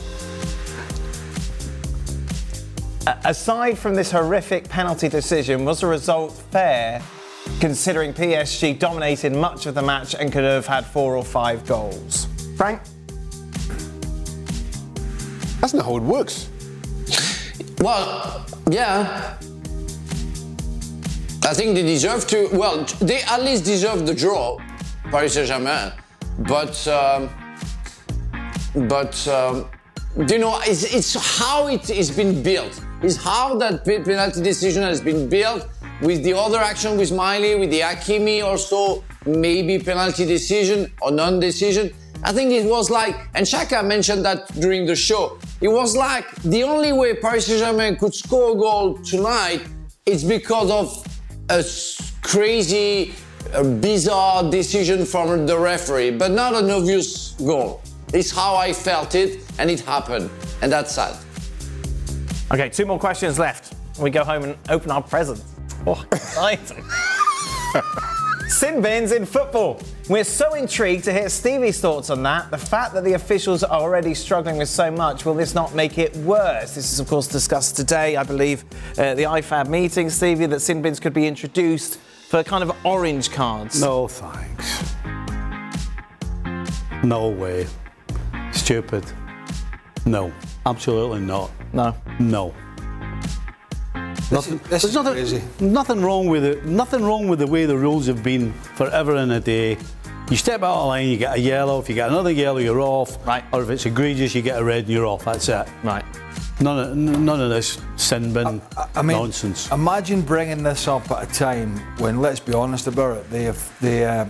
A- Aside from this horrific penalty decision, was the result fair considering PSG dominated much of the match and could have had four or five goals? Frank? That's not how it works. Well, yeah. I think they deserve to. Well, they at least deserve the draw, Paris Saint Germain. But, um, but um, you know, it's, it's how it is been built. It's how that penalty decision has been built with the other action with Miley, with the Hakimi also maybe penalty decision or non-decision. I think it was like, and Shaka mentioned that during the show. It was like the only way Paris Saint-Germain could score a goal tonight is because of a crazy, uh, bizarre decision from the referee, but not an obvious goal. It's how I felt it, and it happened, and that's sad. Okay, two more questions left. We go home and open our presents. Oh, exciting. Sin bins in football. We're so intrigued to hear Stevie's thoughts on that. The fact that the officials are already struggling with so much, will this not make it worse? This is, of course, discussed today, I believe, uh, the IFAB meeting, Stevie, that sin bins could be introduced for kind of orange cards. No thanks. No way. Stupid. No. Absolutely not. No. No. Nothing, this there's is nothing, crazy. nothing wrong with it. Nothing wrong with the way the rules have been forever and a day. You step out of line, you get a yellow. If you get another yellow, you're off. Right. Or if it's egregious, you get a red and you're off. That's it. Right. None of, none of this sin bin I mean, nonsense. Imagine bringing this up at a time when, let's be honest about it, the the uh,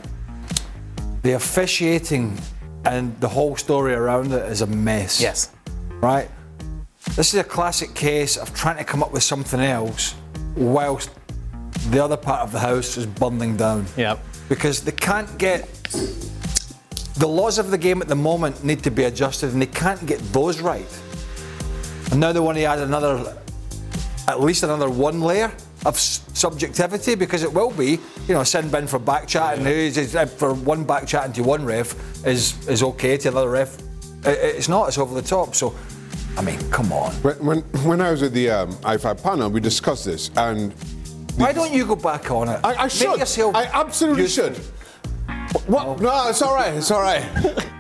the officiating and the whole story around it is a mess. Yes. Right. This is a classic case of trying to come up with something else, whilst the other part of the house is bundling down. Yeah. Because they can't get the laws of the game at the moment need to be adjusted, and they can't get those right. And now they want to add another, at least another one layer of subjectivity, because it will be, you know, a sin bin for back chatting. who's- is- uh, For one back chatting to one ref is is okay to another ref. It's not. It's over the top. So, I mean, come on. When, when, when I was at the um, IFAB panel, we discussed this, and Why don't you go back on it? I, I Make should. yourself I absolutely useful. should. What? No, it's all right. It's all right.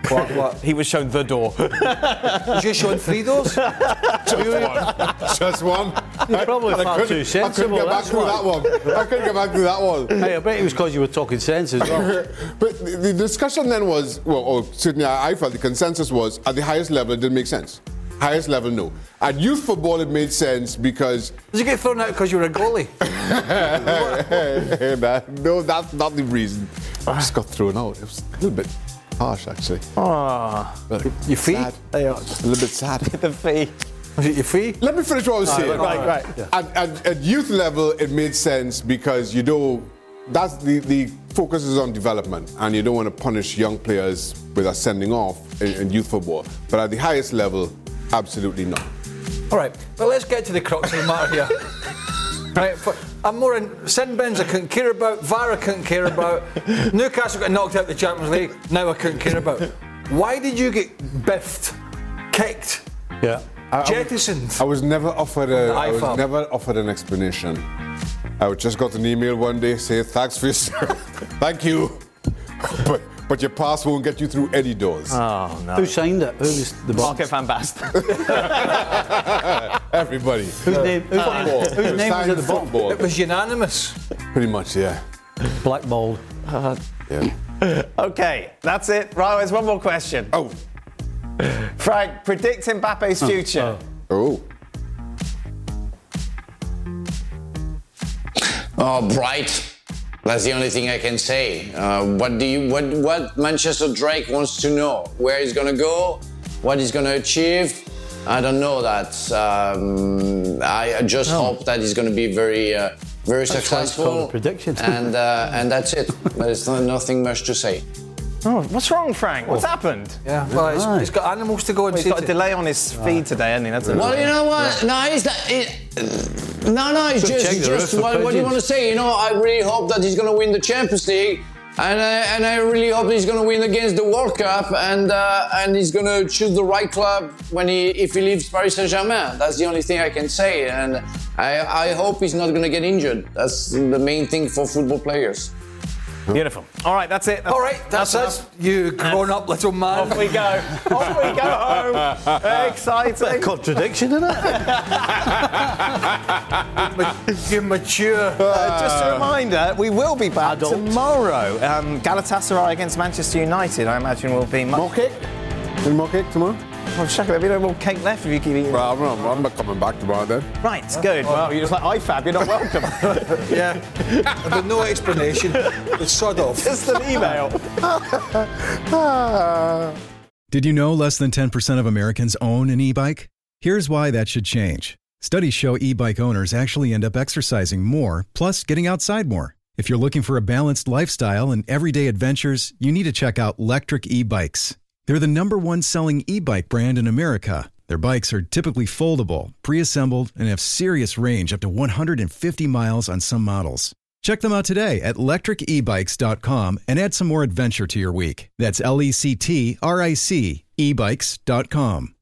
What, what? He was shown the door. Was you showing three doors? Just one. Just one. You're probably I far couldn't- too I couldn't get back through why. that one. I couldn't get back through that one. Hey, I bet it was because you were talking sense as well. but the, the discussion then was, well, or certainly I I felt the consensus was at the highest level it didn't make sense. Highest level, no. At youth football, it made sense because Did you get thrown out because you were a goalie? No, that's not the reason. I just got thrown out. It was a little bit harsh, actually. Ah, Your feet? sad. A little bit sad. the fee. Was it your feet? Let me finish what I was saying. right, right. At, at, at youth level, it made sense because you know that's the, the focus is on development, and you don't want to punish young players with a sending off in, in youth football. But at the highest level, absolutely not. All right, well, let's get to the crux of the matter here. right, for, I'm more in sin bins I couldn't care about, VAR I couldn't care about, Newcastle got knocked out of the Champions League, now I couldn't care about. Why did you get biffed, kicked, Yeah. I- I was- jettisoned? I was never offered a. I was never offered an explanation. I just got an email one day saying thanks for your service. Thank you. But, but your pass won't get you through any doors. Oh no. Who signed it? Who was the boss? Marco van Basten. Everybody. Whose name, whose Football. name, whose name was at the? Football. It was unanimous. Pretty much, yeah. Blackballed. yeah. okay, that's it. Right, there's one more question. Oh. Frank, predict Mbappe's future. Oh. Oh, oh bright. That's the only thing I can say. Uh, what do you, what, what Manchester Drake wants to know? Where he's gonna go? What he's gonna achieve? I don't know that. Um, I just hope that he's gonna be very, uh, very That's it's successful. prediction. and uh, and that's it. But there's no, nothing much to say. Oh, what's wrong, Frank? What's happened? Yeah, well, he's, Aye. he's got animals to go and He's see got a delay on his feed today, hasn't he? That's it. Well, you know what? No, it's that. It, no, no, it's Should just, check the just roof what, what do you pigeons. want to say? You know, I really hope that he's going to win the Champions League. And I, and I really hope he's going to win against the World Cup, and uh, and he's going to choose the right club when he if he leaves Paris Saint Germain. That's the only thing I can say, and I, I hope he's not going to get injured. That's the main thing for football players. Beautiful. All right, that's it. All right, that's, enough. it. You grown up little man. Off we go. Off we go home. Exciting. Contradiction in it? you mature. Uh, just a reminder, we will be back Adult. tomorrow. Um, Galatasaray against Manchester United, I imagine, will be much. More cake? Any more cake tomorrow? Oh, Shaka, there'll be no more cake left if you keep eating. Well, I'm not, I'm not coming back tomorrow then. Right, good. Well, you're just like IFAB, you're not welcome. Yeah. But no explanation. It's sod off. just an email. Did you know less than 10% of Americans own an e bike? Here's why that should change. Studies show e bike owners actually end up exercising more, plus getting outside more. If you're looking for a balanced lifestyle and everyday adventures, you need to check out Lectric E Bikes. They're the number one selling e bike brand in America. Their bikes are typically foldable, pre assembled, and have serious range up to 150 miles on some models. Check them out today at lectricebikes.com and add some more adventure to your week. That's L E C T R I C ebikes.com.